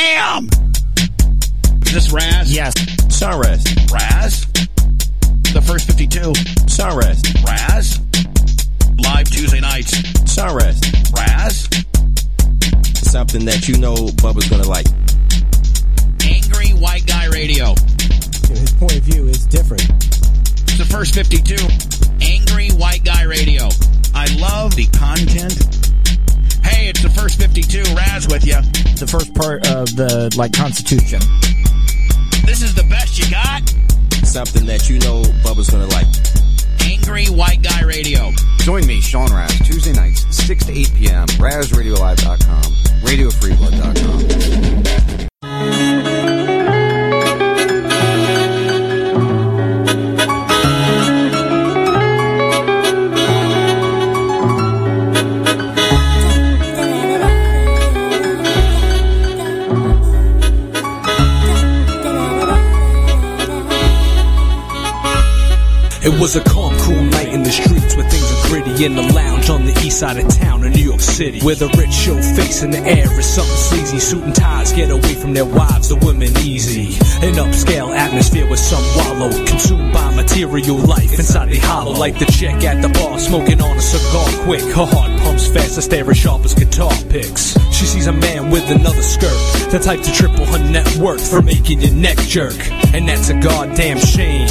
Bam! Is this Raz? Yes. Sunrise. Raz? The first 52. Sunrise. Raz? Live Tuesday nights. Sunrise. Raz? Something that you know Bubba's gonna like. Angry White Guy Radio. His point of view is different. It's the first 52. Angry White Guy Radio. I love the content. Hey, it's the first 52. Raz with you. The first part of the like Constitution. This is the best you got. Something that you know Bubba's gonna like. Angry White Guy Radio. Join me, Sean Raz, Tuesday nights, 6 to 8 p.m., RazRadioLive.com, RadioFreeBlood.com. It was a calm, cool night in the streets where things are gritty in the lounge on the east side of town in New York City. Where the rich show face in the air is something sleazy. Suit and ties get away from their wives, the women easy. An upscale atmosphere with some wallow, consumed by material life inside the hollow. Like the chick at the bar smoking on a cigar quick. Her heart pumps fast, her stare as sharp as guitar picks. She sees a man with another skirt, the type to triple her net worth for making your neck jerk. And that's a goddamn shame.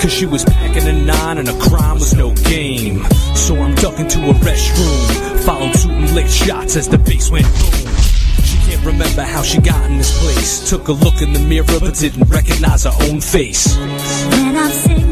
Cause she was packing a nine and a crime was no game. So I'm ducking to a restroom. Followed suit and licked shots as the bass went boom. She can't remember how she got in this place. Took a look in the mirror but didn't recognize her own face. When I'm singing,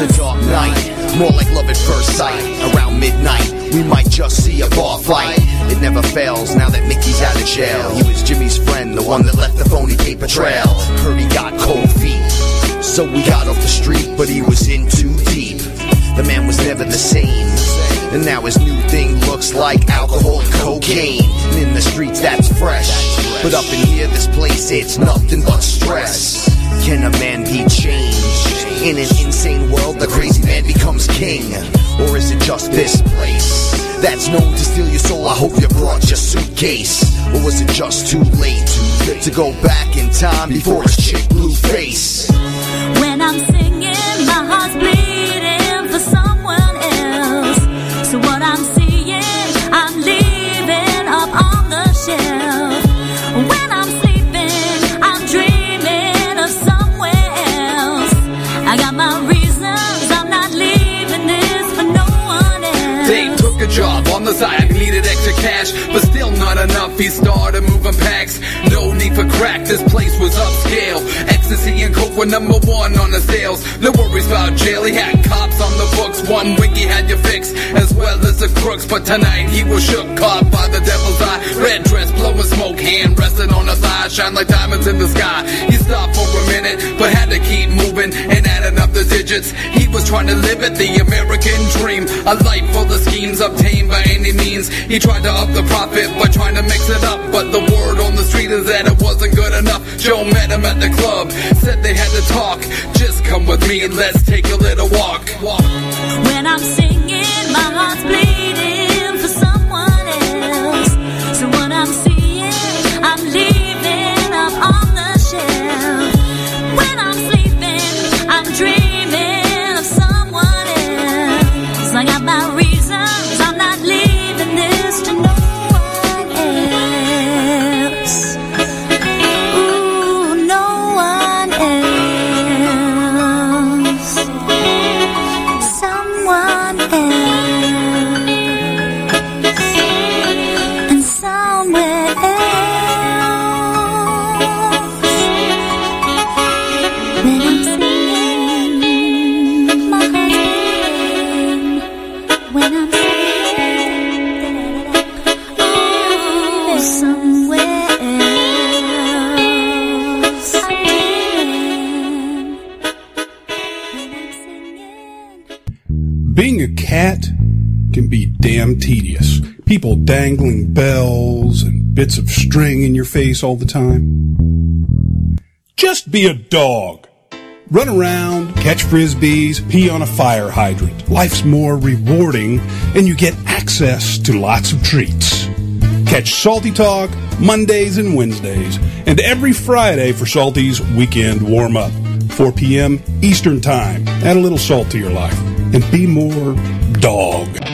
was a dark night, more like love at first sight. Around midnight, we might just see a bar fight. It never fails now that Mickey's out of jail. He was Jimmy's friend, the one that left the phony paper trail. Heard he got cold feet, so we got off the street, but he was in too deep. The man was never the same. And now his new thing looks like alcohol and cocaine. And in the streets, that's fresh. But up in here, this place, it's nothing but stress. Can a man be changed? In an insane world, the crazy man becomes king. Or is it just this place that's known to steal your soul? I hope you brought your suitcase. Or was it just too late to go back in time before his chick blue face? When I'm cash, but still not enough. He started moving packs. No need for crack, this place was upscale. Ecstasy and coke were number one on the sales. No worries about jail, he had cops on the books. One week had you fixed, as well as the crooks. But tonight he was shook, caught by the devil's eye. Red dress, blowing smoke, hand resting on the thigh, shine like diamonds in the sky. He stopped for a minute, but had to keep moving and digits. He was trying to live it, the American dream. A life full of schemes obtained by any means. He tried to up the profit by trying to mix it up, but the word on the street is that it wasn't good enough. Joe met him at the club, said they had to talk. Just come with me and let's take a little walk. When I'm singing, my heart's bleeding for someone else. So what I'm seeing, dangling bells and bits of string in your face all the time. Just be a dog. Run around, catch frisbees, pee on a fire hydrant. Life's more rewarding, and you get access to lots of treats. Catch Salty Talk Mondays and Wednesdays, and every Friday for Salty's weekend warm up, 4 p.m. Eastern Time. Add a little salt to your life and be more dog.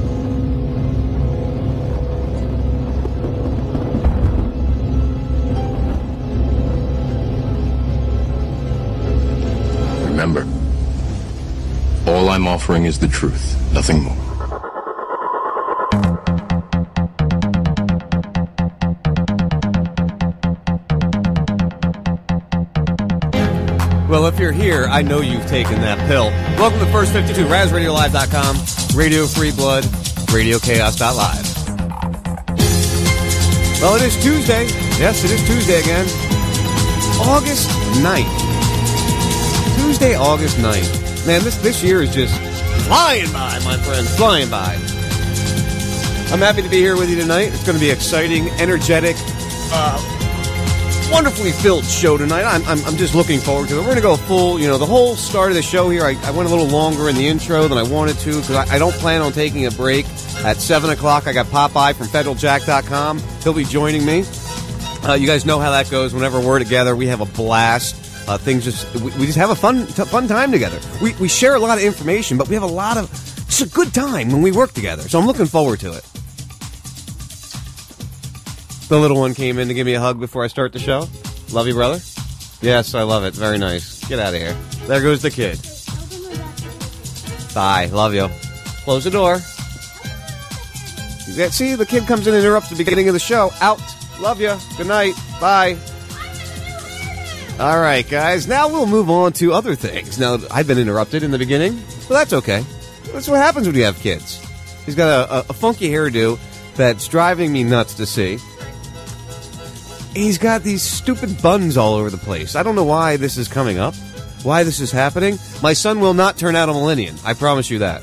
Offering is the truth, nothing more. Well, if you're here, I know you've taken that pill. Welcome to First 52, RazRadioLive.com, Radio Free Blood, RadioChaos.live. Well, it is Tuesday. Yes, it is Tuesday again. August 9th. Tuesday, August 9th. Man, this, this year is just flying by, my friends, flying by. I'm happy to be here with you tonight. It's going to be exciting, energetic, uh, wonderfully filled show tonight. I'm, I'm, I'm just looking forward to it. We're going to go full, you know, the whole start of the show here. I, I went a little longer in the intro than I wanted to because I, I don't plan on taking a break. At 7 o'clock, I got Popeye from FederalJack.com. He'll be joining me. Uh, you guys know how that goes. Whenever we're together, we have a blast. Uh, things just we, we just have a fun t- fun time together. We, we share a lot of information, but we have a lot of it's a good time when we work together. So I'm looking forward to it. The little one came in to give me a hug before I start the show. Love you, brother. Yes, I love it. Very nice. Get out of here. There goes the kid. Bye. Love you. Close the door. See, the kid comes in and interrupts the beginning of the show. Out. Love you. Good night. Bye. All right, guys. Now we'll move on to other things. Now, I've been interrupted in the beginning, but that's okay. That's what happens when you have kids. He's got a, a, a funky hairdo that's driving me nuts to see. He's got these stupid buns all over the place. I don't know why this is coming up, why this is happening. My son will not turn out a millennium. I promise you that.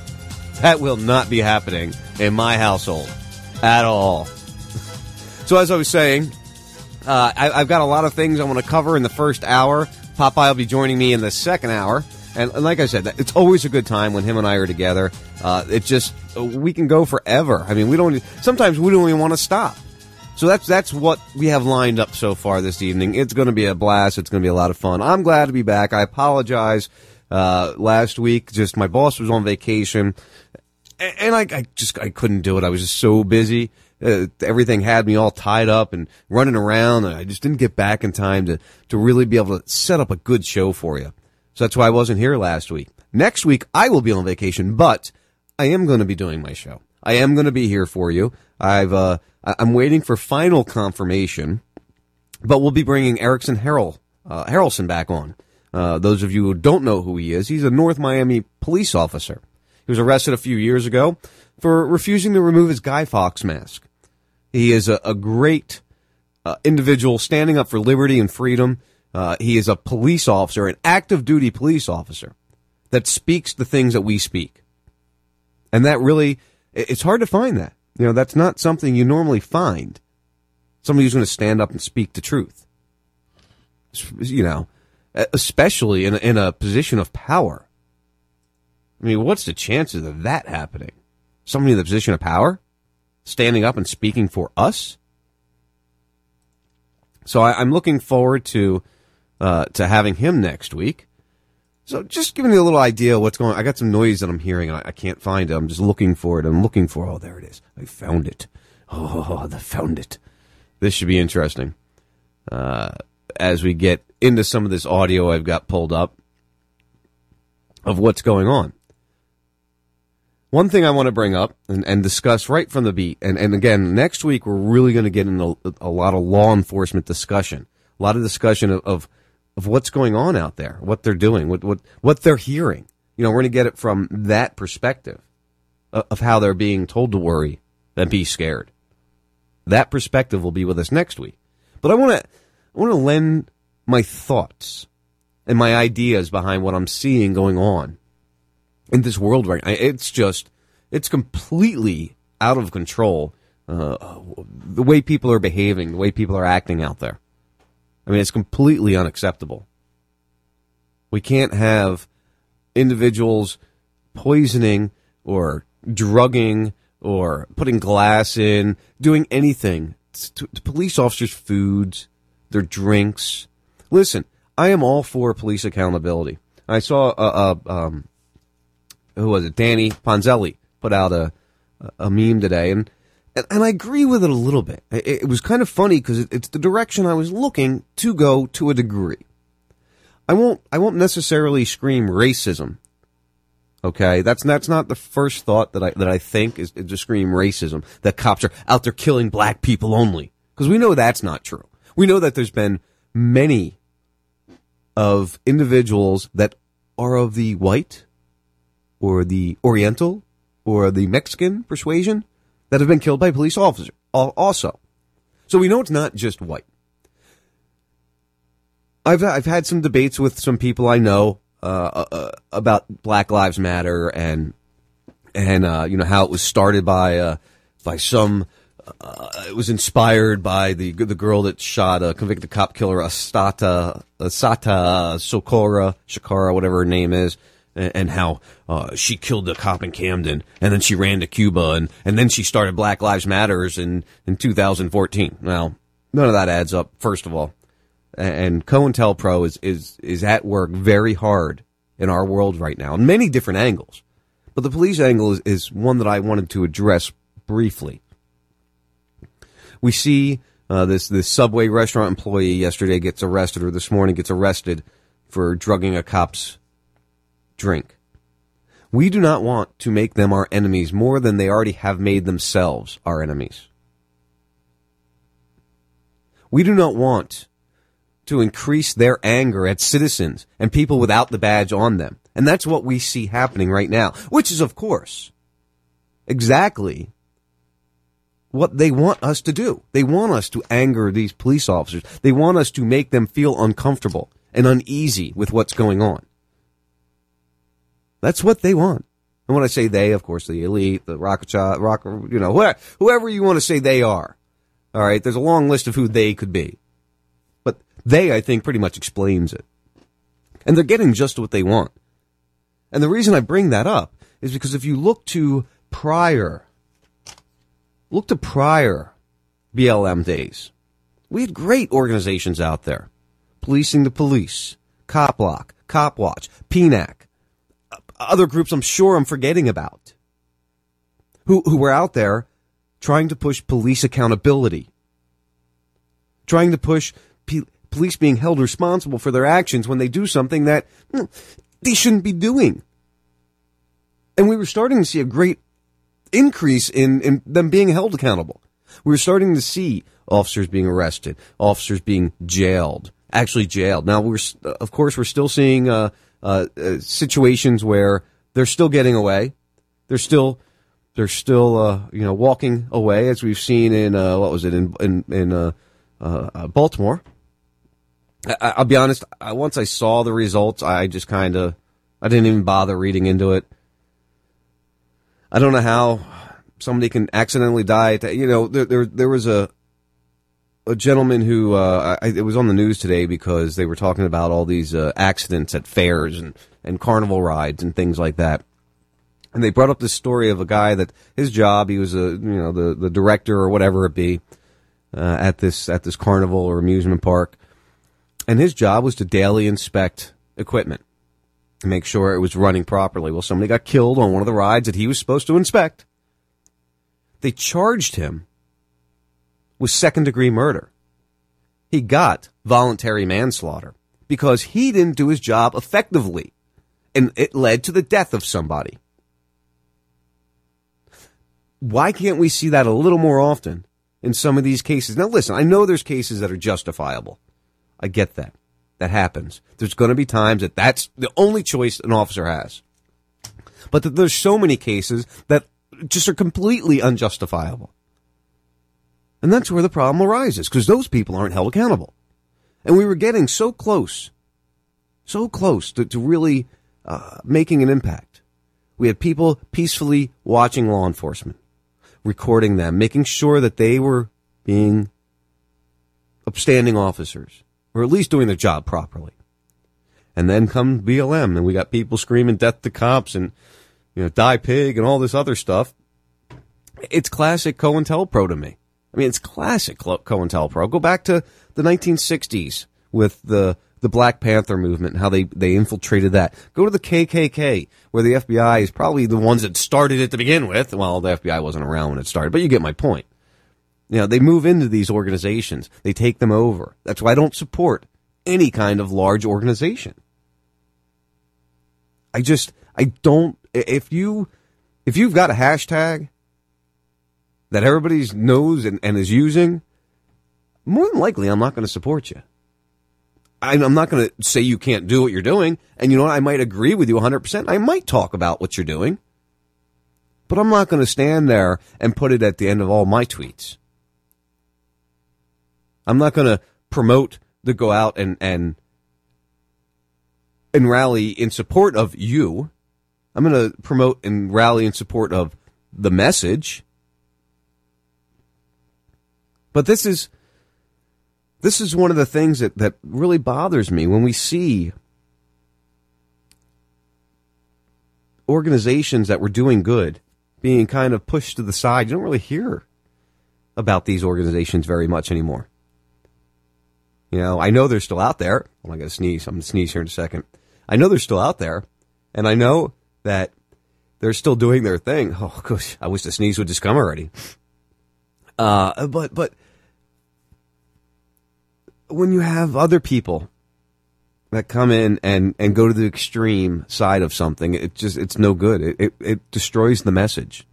That will not be happening in my household at all. so, as I was saying, uh, I, I've got a lot of things I want to cover in the first hour. Popeye will be joining me in the second hour. And, and like I said, it's always a good time when him and I are together. Uh, it just, we can go forever. I mean, we don't, sometimes we don't even want to stop. So that's that's what we have lined up so far this evening. It's going to be a blast. It's going to be a lot of fun. I'm glad to be back. I apologize. Uh, last week, just my boss was on vacation, and I, I just I couldn't do it. I was just so busy. Uh, everything had me all tied up and running around, and I just didn't get back in time to to really be able to set up a good show for you. So that's why I wasn't here last week. Next week I will be on vacation, but I am going to be doing my show. I am going to be here for you. I've uh, I'm waiting for final confirmation, but we'll be bringing Ericson Harrell uh, Harrelson back on. Uh, those of you who don't know who he is, he's a North Miami police officer. He was arrested a few years ago for refusing to remove his Guy Fawkes mask. He is a, a great uh, individual standing up for liberty and freedom. Uh, he is a police officer, an active duty police officer that speaks the things that we speak. And that really, it's hard to find that. You know, that's not something you normally find. Somebody who's going to stand up and speak the truth. You know, especially in in a position of power. I mean, what's the chances of that happening? Somebody in the position of power standing up and speaking for us? So I, I'm looking forward to uh, to having him next week. So just giving you a little idea of what's going on. I got some noise that I'm hearing. I, I can't find it. I'm just looking for it. I'm looking for. Oh, there it is. I found it. Oh, I found it. This should be interesting. Uh, as we get into some of this audio I've got pulled up of what's going on. One thing I want to bring up and, and discuss right from the beat, and, and again, next week we're really going to get into a lot of law enforcement discussion, a lot of discussion of, of, of what's going on out there, what they're doing, what, what, what they're hearing. You know, we're going to get it from that perspective of, of how they're being told to worry and be scared. That perspective will be with us next week. But I want to, I want to lend my thoughts and my ideas behind what I'm seeing going on in this world right now. It's just, it's completely out of control. Uh, the way people are behaving, the way people are acting out there. I mean, it's completely unacceptable. We can't have individuals poisoning or drugging or putting glass in, doing anything to, to police officers' foods, their drinks. Listen, I am all for police accountability. I saw uh, uh, um, who was it? Danny Ponzelli put out a a meme today, and and, I agree with it a little bit. It, was kind of funny because it, it's the direction I was looking to go to a degree. I won't I won't necessarily scream racism. Okay, that's that's not the first thought that I that I think is to scream racism. That cops are out there killing black people only because we know that's not true. We know that there's been many of individuals that are of the white or the Oriental or the Mexican persuasion that have been killed by police officers also. So we know it's not just white. I've I've had some debates with some people I know uh, uh, about Black Lives Matter and and uh, you know how it was started by uh, by some. Uh, it was inspired by the the girl that shot a convicted cop killer Astata Asata Sokora Shakara whatever her name is and, how uh, she killed a cop in Camden, and then she ran to Cuba, and, and then she started Black Lives Matters in, in 2014. Well, none of that adds up, first of all. And, and COINTELPRO is, is, is at work very hard in our world right now, in many different angles. But the police angle is, is one that I wanted to address briefly. We see uh, this this Subway restaurant employee yesterday gets arrested, or this morning gets arrested for drugging a cop's drink. We do not want to make them our enemies more than they already have made themselves our enemies. We do not want to increase their anger at citizens and people without the badge on them. And that's what we see happening right now, which is, of course, exactly what they want us to do. They want us to anger these police officers. They want us to make them feel uncomfortable and uneasy with what's going on. That's what they want. And when I say they, of course, the elite, the rocket rock, you know, whoever, whoever you want to say they are. All right. There's a long list of who they could be. But they, I think, pretty much explains it. And they're getting just what they want. And the reason I bring that up is because if you look to prior, look to prior BLM days, we had great organizations out there. Policing the Police, Cop Block, Cop Watch, PNAC, other groups I'm sure I'm forgetting about who, who were out there trying to push police accountability, trying to push pe- police being held responsible for their actions when they do something that hmm, they shouldn't be doing. And we were starting to see a great increase in, in them being held accountable. We were starting to see officers being arrested, officers being jailed, actually jailed. Now we're, of course, we're still seeing, uh, uh, uh, situations where they're still getting away. They're still, they're still, uh, you know, walking away as we've seen in, uh, what was it, in, in, in, uh, Baltimore. I, I'll be honest, I, once I saw the results, I just kind of, I didn't even bother reading into it. I don't know how somebody can accidentally die. you know, there, there, there was a, a gentleman who uh, I, it was on the news today because they were talking about all these uh, accidents at fairs and, and carnival rides and things like that. And they brought up this story of a guy that his job he was a you know the the director or whatever it be uh, at this at this carnival or amusement park, and his job was to daily inspect equipment, make sure it was running properly. Well, somebody got killed on one of the rides that he was supposed to inspect. They charged him was second degree murder. He got voluntary manslaughter because he didn't do his job effectively and it led to the death of somebody. Why can't we see that a little more often in some of these cases? Now listen, I know there's cases that are justifiable. I get that. That happens. There's going to be times that that's the only choice an officer has. But that there's so many cases that just are completely unjustifiable. And that's where the problem arises, because those people aren't held accountable. And we were getting so close, so close to, to really uh, making an impact. We had people peacefully watching law enforcement, recording them, making sure that they were being upstanding officers, or at least doing their job properly. And then come BLM, and we got people screaming death to cops and, you know, die pig and all this other stuff. It's classic COINTELPRO to me. I mean, it's classic COINTELPRO. Go back to the 1960s with the the Black Panther movement and how they, they infiltrated that. Go to the KKK, where the FBI is probably the ones that started it to begin with. Well, the FBI wasn't around when it started, but you get my point. You know, they move into these organizations. They take them over. That's why I don't support any kind of large organization. I just, I don't, if you, if you've got a hashtag that everybody knows and, and is using, more than likely I'm not going to support you. I'm not going to say you can't do what you're doing. And you know what? I might agree with you 100%. I might talk about what you're doing. But I'm not going to stand there and put it at the end of all my tweets. I'm not going to promote to go out and, and, and rally in support of you. I'm going to promote and rally in support of the message. But this is this is one of the things that, that really bothers me when we see organizations that were doing good being kind of pushed to the side. You don't really hear about these organizations very much anymore. You know, I know they're still out there. Well, I got to sneeze. I'm going to sneeze here in a second. I know they're still out there, and I know that they're still doing their thing. Oh, gosh, I wish the sneeze would just come already. Uh, but but when you have other people that come in and, and go to the extreme side of something, it just it's no good. It, it it destroys the message.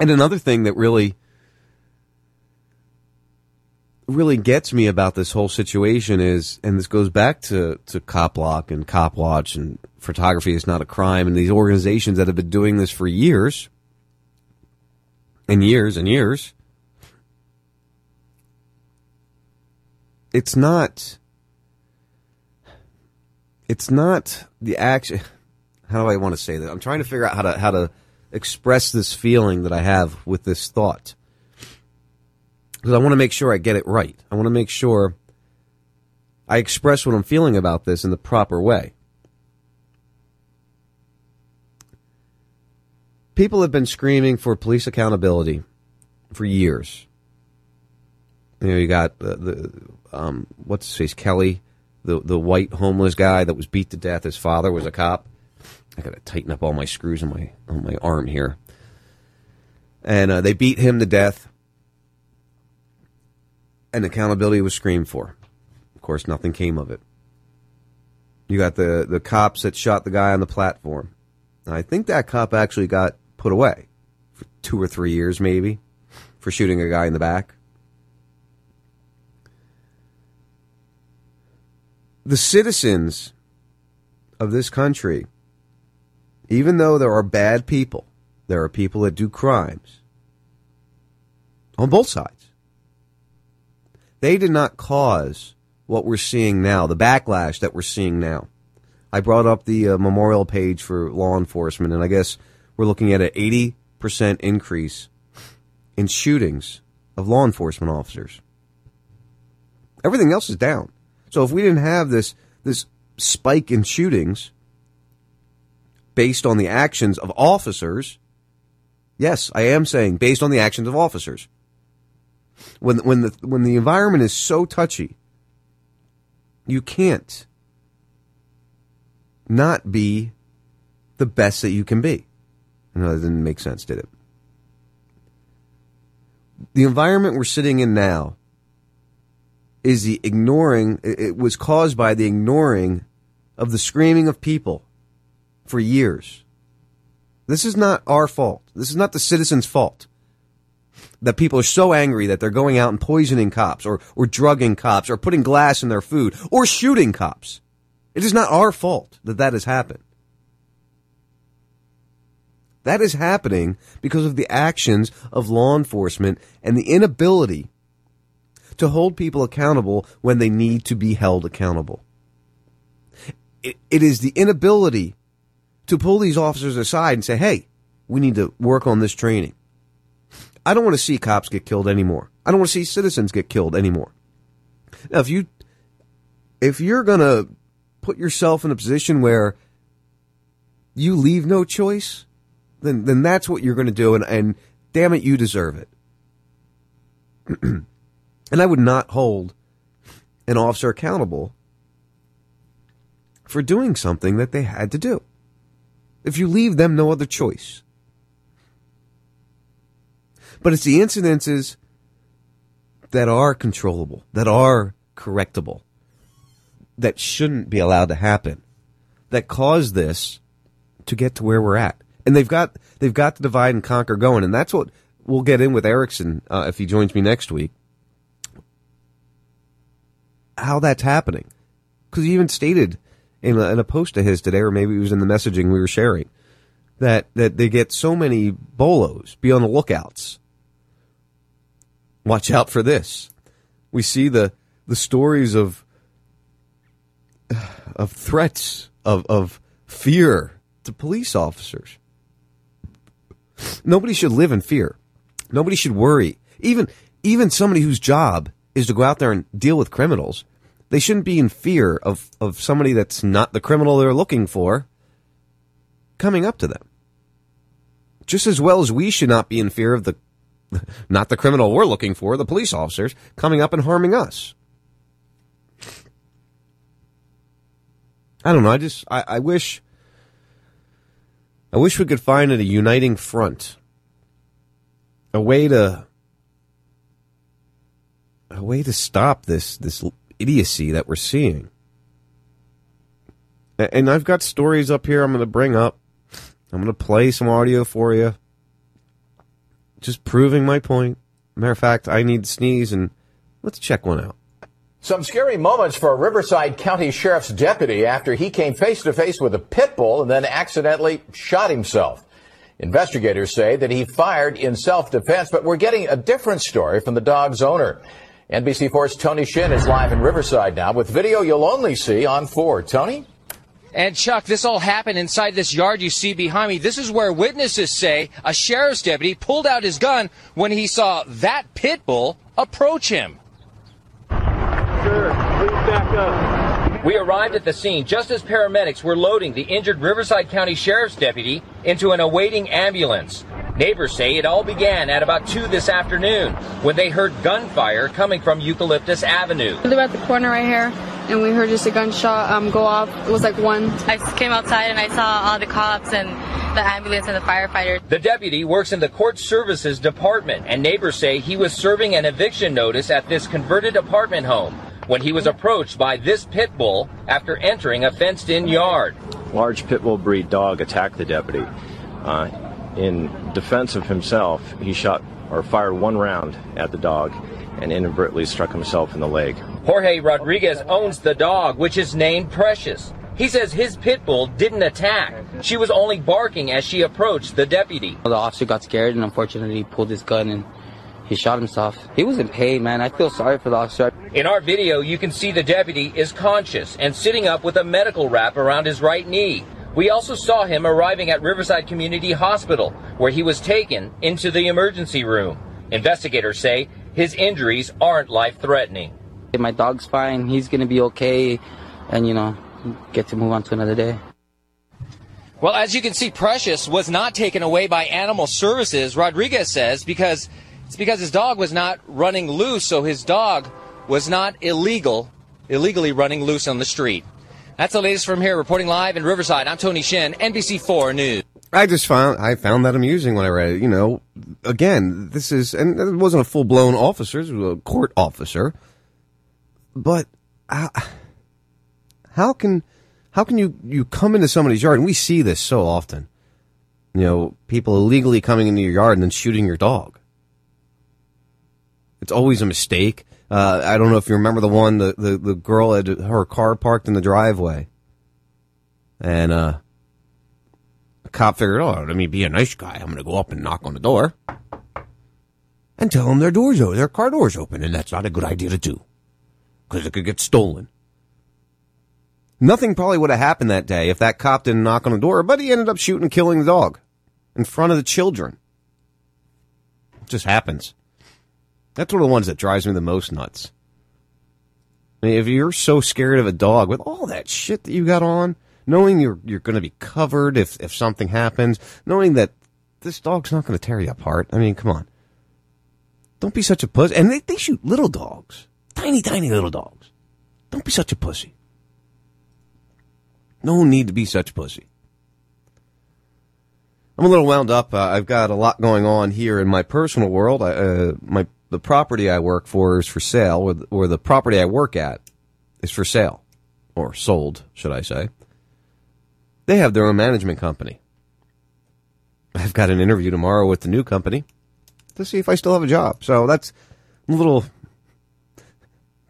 And another thing that really really gets me about this whole situation is, and this goes back to, to Cop Block and Cop Watch and photography is not a crime and these organizations that have been doing this for years and years and years. It's not, it's not the action. How do I want to say that? I'm trying to figure out how to, how to express this feeling that I have with this thought because I want to make sure I get it right. I want to make sure I express what I'm feeling about this in the proper way. People have been screaming for police accountability for years. You know, you got the, the um, what's his face, Kelly, the the white homeless guy that was beat to death. His father was a cop. I got to tighten up all my screws on my on my arm here. And uh, they beat him to death and accountability was screamed for. Of course, nothing came of it. You got the, the cops that shot the guy on the platform. I think that cop actually got put away for two or three years, maybe, for shooting a guy in the back. The citizens of this country, even though there are bad people, there are people that do crimes on both sides they did not cause what we're seeing now, the backlash that we're seeing now. I brought up the uh, memorial page for law enforcement, and I guess we're looking at an 80% increase in shootings of law enforcement officers. Everything else is down. So if we didn't have this this spike in shootings based on the actions of officers, yes, I am saying based on the actions of officers when when the when the environment is so touchy, you can't not be the best that you can be. No, that didn't make sense, did it? The environment we're sitting in now is the ignoring. It was caused by the ignoring of the screaming of people for years. This is not our fault. This is not the citizens' fault that people are so angry that they're going out and poisoning cops or, or drugging cops or putting glass in their food or shooting cops. It is not our fault that that has happened. That is happening because of the actions of law enforcement and the inability to hold people accountable when they need to be held accountable. It, it is the inability to pull these officers aside and say, hey, we need to work on this training. I don't want to see cops get killed anymore. I don't want to see citizens get killed anymore. Now, if you if you're gonna put yourself in a position where you leave no choice, then then that's what you're gonna do, and, and damn it, you deserve it. and I would not hold an officer accountable for doing something that they had to do. If you leave them no other choice. But it's the incidences that are controllable, that are correctable, that shouldn't be allowed to happen, that cause this to get to where we're at. And they've got they've got the divide and conquer going, and that's what we'll get in with Ericson uh, if he joins me next week. How that's happening, because he even stated in a, in a post of his today, or maybe it was in the messaging we were sharing, that that they get so many bolos. Be on the lookouts. Watch out for this. We see the the stories of of threats of of fear to police officers. Nobody should live in fear. Nobody should worry. Even even somebody whose job is to go out there and deal with criminals, they shouldn't be in fear of, of somebody that's not the criminal they're looking for coming up to them. Just as well as we should not be in fear of the not the criminal we're looking for, the police officers coming up and harming us. I don't know. I just I, I wish I wish we could find a uniting front, a way to a way to stop this this idiocy that we're seeing. And I've got stories up here. I'm going to bring up. I'm going to play some audio for you, just proving my point. Matter of fact, I need to sneeze, and let's check one out. Some scary moments for a Riverside County Sheriff's deputy after he came face to face with a pit bull and then accidentally shot himself. Investigators say that he fired in self-defense, but we're getting a different story from the dog's owner. NBC4's Tony Shin is live in Riverside now with video you'll only see on 4. Tony? And Chuck, this all happened inside this yard you see behind me. This is where witnesses say a sheriff's deputy pulled out his gun when he saw that pit bull approach him. We arrived at the scene just as paramedics were loading the injured Riverside County Sheriff's deputy into an awaiting ambulance. Neighbors say it all began at about 2 this afternoon when they heard gunfire coming from Eucalyptus Avenue. We live at the corner right here, and we heard just a gunshot um, go off. It was like one. I came outside and I saw all the cops and the ambulance and the firefighters. The deputy works in the court services department, and neighbors say he was serving an eviction notice at this converted apartment home when he was approached by this pit bull after entering a fenced in yard. large pit bull breed dog attacked the deputy. Uh, in defense of himself, he shot or fired one round at the dog and inadvertently struck himself in the leg. Jorge Rodriguez owns the dog, which is named Precious. He says his pit bull didn't attack. She was only barking as she approached the deputy. The officer got scared and unfortunately pulled his gun and he shot himself. He was in pain, man. I feel sorry for the officer. In our video, you can see the deputy is conscious and sitting up with a medical wrap around his right knee. We also saw him arriving at Riverside Community Hospital, where he was taken into the emergency room. Investigators say his injuries aren't life threatening. My dog's fine. He's going to be okay. And, you know, get to move on to another day. Well, as you can see, Precious was not taken away by Animal Services, Rodriguez says, because it's because his dog was not running loose, so his dog was not illegal, illegally running loose on the street. That's the latest from here, reporting live in Riverside. I'm Tony Shin, NBC4 News. I just found I found that amusing when I read it. You know, again, this is and it wasn't a full blown officer; it was a court officer. But how, how can how can you you come into somebody's yard and we see this so often? You know, people illegally coming into your yard and then shooting your dog. It's always a mistake. Uh, I don't know if you remember the one the, the, the girl had her car parked in the driveway, and uh, the cop figured, oh, let me be a nice guy. I'm going to go up and knock on the door and tell them their doors open, their car doors open, and that's not a good idea to do because it could get stolen. Nothing probably would have happened that day if that cop didn't knock on the door, but he ended up shooting and killing the dog in front of the children. It just happens. That's one of the ones that drives me the most nuts. I mean, if you're so scared of a dog with all that shit that you got on, knowing you're you're going to be covered if if something happens, knowing that this dog's not going to tear you apart. I mean, come on. Don't be such a pussy. And they, they shoot little dogs, tiny, tiny little dogs. Don't be such a pussy. No need to be such a pussy. I'm a little wound up. Uh, I've got a lot going on here in my personal world. I, uh, my the property I work for is for sale, or the, or the property I work at is for sale, or sold, should I say? They have their own management company. I've got an interview tomorrow with the new company to see if I still have a job. So that's a little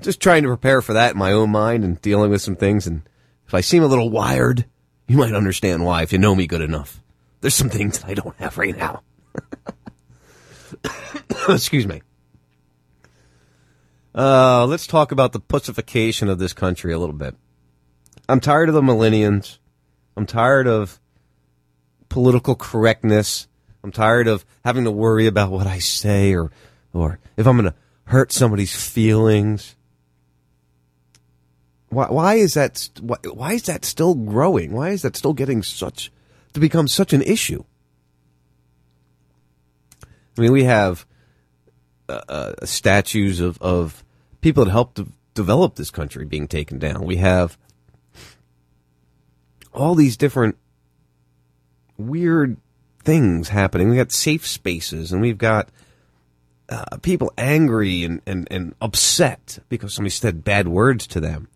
just trying to prepare for that in my own mind and dealing with some things. And if I seem a little wired, you might understand why if you know me good enough. There's some things that I don't have right now. Excuse me. Uh, let's talk about the pussification of this country a little bit. I'm tired of the millennials. I'm tired of political correctness. I'm tired of having to worry about what I say or, or if I'm going to hurt somebody's feelings. Why, why is that? Why, why is that still growing? Why is that still getting such to become such an issue? I mean, we have uh, uh, statues of, of people that helped de- develop this country being taken down. We have all these different weird things happening. We got safe spaces, and we've got uh, people angry and, and, and upset because somebody said bad words to them.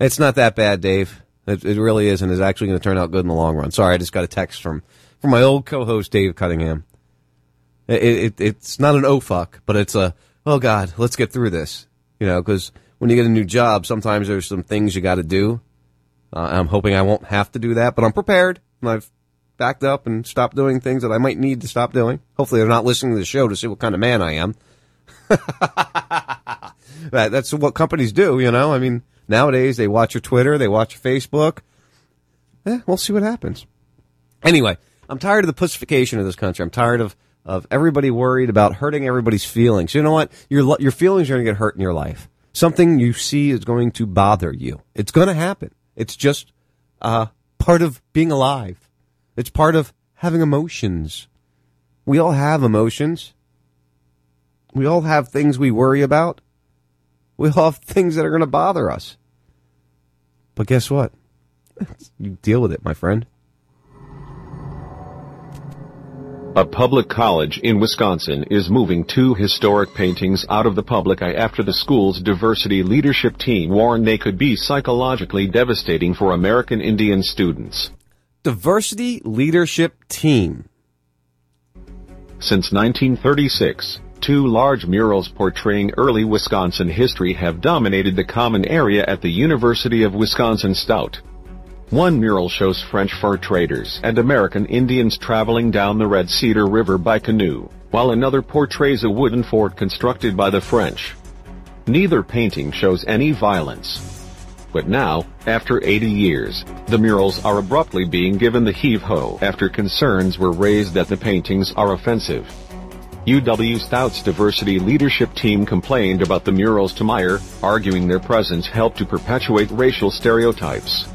It's not that bad, Dave. It, it really isn't. It's actually going to turn out good in the long run. Sorry, I just got a text from, from my old co-host Dave Cunningham. It, it, it's not an oh fuck, but it's a oh god, let's get through this. You know, because when you get a new job, sometimes there's some things you got to do. Uh, I'm hoping I won't have to do that, but I'm prepared. And I've backed up and stopped doing things that I might need to stop doing. Hopefully, they're not listening to the show to see what kind of man I am. that, that's what companies do, you know. I mean, nowadays they watch your Twitter, they watch your Facebook. Eh, we'll see what happens. Anyway, I'm tired of the pussification of this country. I'm tired of of everybody worried about hurting everybody's feelings. You know what? Your your feelings are going to get hurt in your life. Something you see is going to bother you. It's going to happen. It's just uh, part of being alive. It's part of having emotions. We all have emotions. We all have things we worry about. We all have things that are going to bother us. But guess what? You deal with it, my friend. A public college in Wisconsin is moving two historic paintings out of the public eye after the school's diversity leadership team warned they could be psychologically devastating for American Indian students. Diversity leadership team. Since 1936, two large murals portraying early Wisconsin history have dominated the common area at the University of Wisconsin Stout. One mural shows French fur traders and American Indians traveling down the Red Cedar River by canoe, while another portrays a wooden fort constructed by the French. Neither painting shows any violence. But now, after 80 years, the murals are abruptly being given the heave-ho after concerns were raised that the paintings are offensive. UW Stout's diversity leadership team complained about the murals to Meyer, arguing their presence helped to perpetuate racial stereotypes.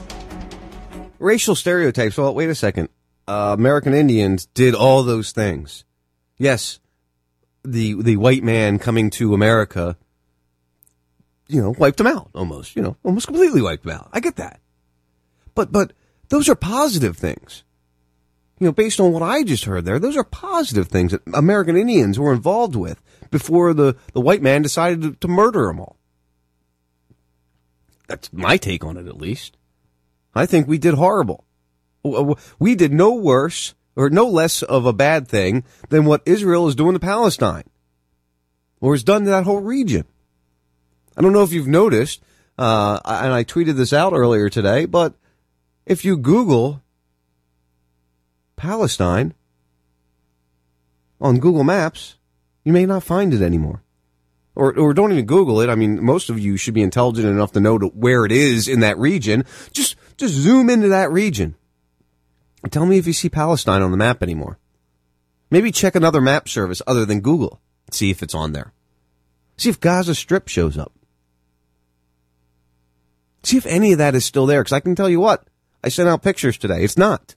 Racial stereotypes. Well, wait a second. Uh, American Indians did all those things. Yes, the the white man coming to America, you know, wiped them out almost. You know, almost completely wiped them out. I get that, but but those are positive things. You know, based on what I just heard there, those are positive things that American Indians were involved with before the the white man decided to, to murder them all. That's my take on it, at least. I think we did horrible. We did no worse or no less of a bad thing than what Israel is doing to Palestine or has done to that whole region. I don't know if you've noticed, uh, and I tweeted this out earlier today, but if you Google Palestine on Google Maps, you may not find it anymore. Or, or don't even Google it. I mean, most of you should be intelligent enough to know to where it is in that region. Just, just zoom into that region. Tell me if you see Palestine on the map anymore. Maybe check another map service other than Google. See if it's on there. See if Gaza Strip shows up. See if any of that is still there. Because I can tell you what, I sent out pictures today. It's not.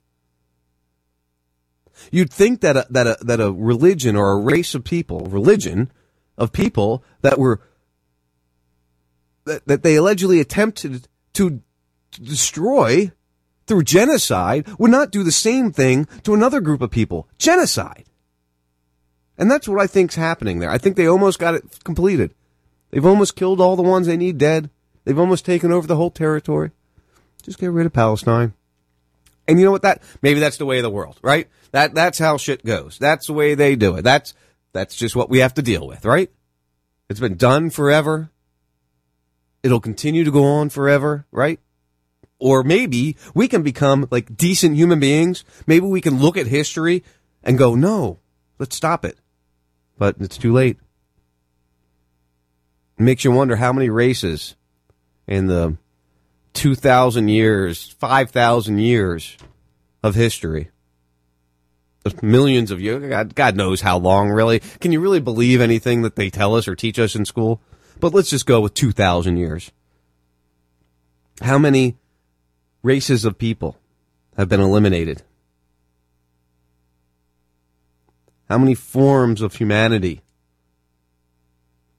You'd think that a, that a, that a religion or a race of people, religion of people that were that, that they allegedly attempted to destroy through genocide would not do the same thing to another group of people. Genocide. And that's what I think's happening there. I think they almost got it completed. They've almost killed all the ones they need dead. They've almost taken over the whole territory. Just get rid of Palestine. And you know what that maybe that's the way of the world, right? That that's how shit goes. That's the way they do it. That's that's just what we have to deal with, right? It's been done forever. It'll continue to go on forever, right? Or maybe we can become like decent human beings. Maybe we can look at history and go, no, let's stop it. But it's too late. It makes you wonder how many races in the 2,000 years, 5,000 years of history. Millions of years. God, God knows how long, really. Can you really believe anything that they tell us or teach us in school? But let's just go with 2,000 years. How many races of people have been eliminated? How many forms of humanity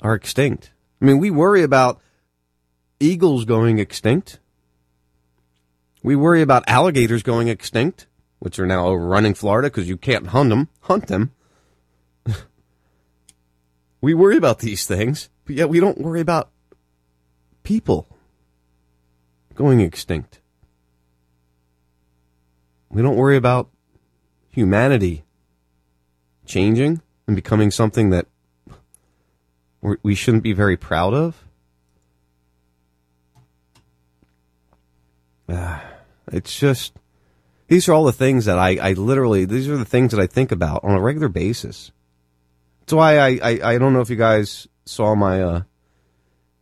are extinct? I mean, we worry about eagles going extinct. We worry about alligators going extinct, which are now overrunning Florida because you can't hunt them. Hunt them. we worry about these things, but yet we don't worry about people going extinct. We don't worry about humanity changing and becoming something that we're- shouldn't be very proud of. It's just these are all the things that I, I literally these are the things that I think about on a regular basis. That's why I, I, I don't know if you guys saw my uh,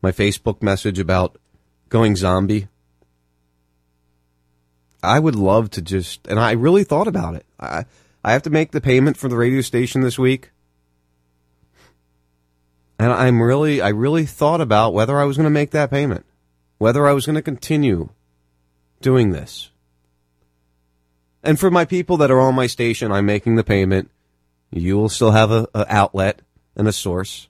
my Facebook message about going zombie. I would love to just and I really thought about it. I I have to make the payment for the radio station this week. And I'm really I really thought about whether I was going to make that payment. Whether I was going to continue doing this. And for my people that are on my station, I'm making the payment. You will still have a, a outlet and a source.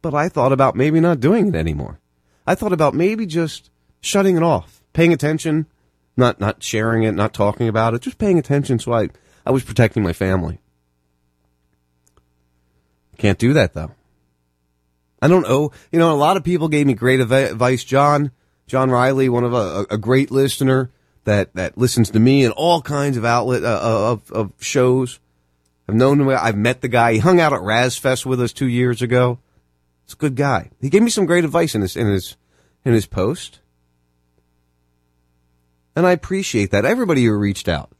But I thought about maybe not doing it anymore. I thought about maybe just shutting it off, paying attention, not not sharing it, not talking about it, just paying attention so I, I was protecting my family. Can't do that though. I don't know. You know, a lot of people gave me great advi- advice. John, John Riley, one of a, a great listener that, that listens to me and all kinds of outlet uh, of, of shows. I've known him. I've met the guy. He hung out at Razfest with us two years ago. He's a good guy. He gave me some great advice in his in his in his post, and I appreciate that. Everybody who reached out,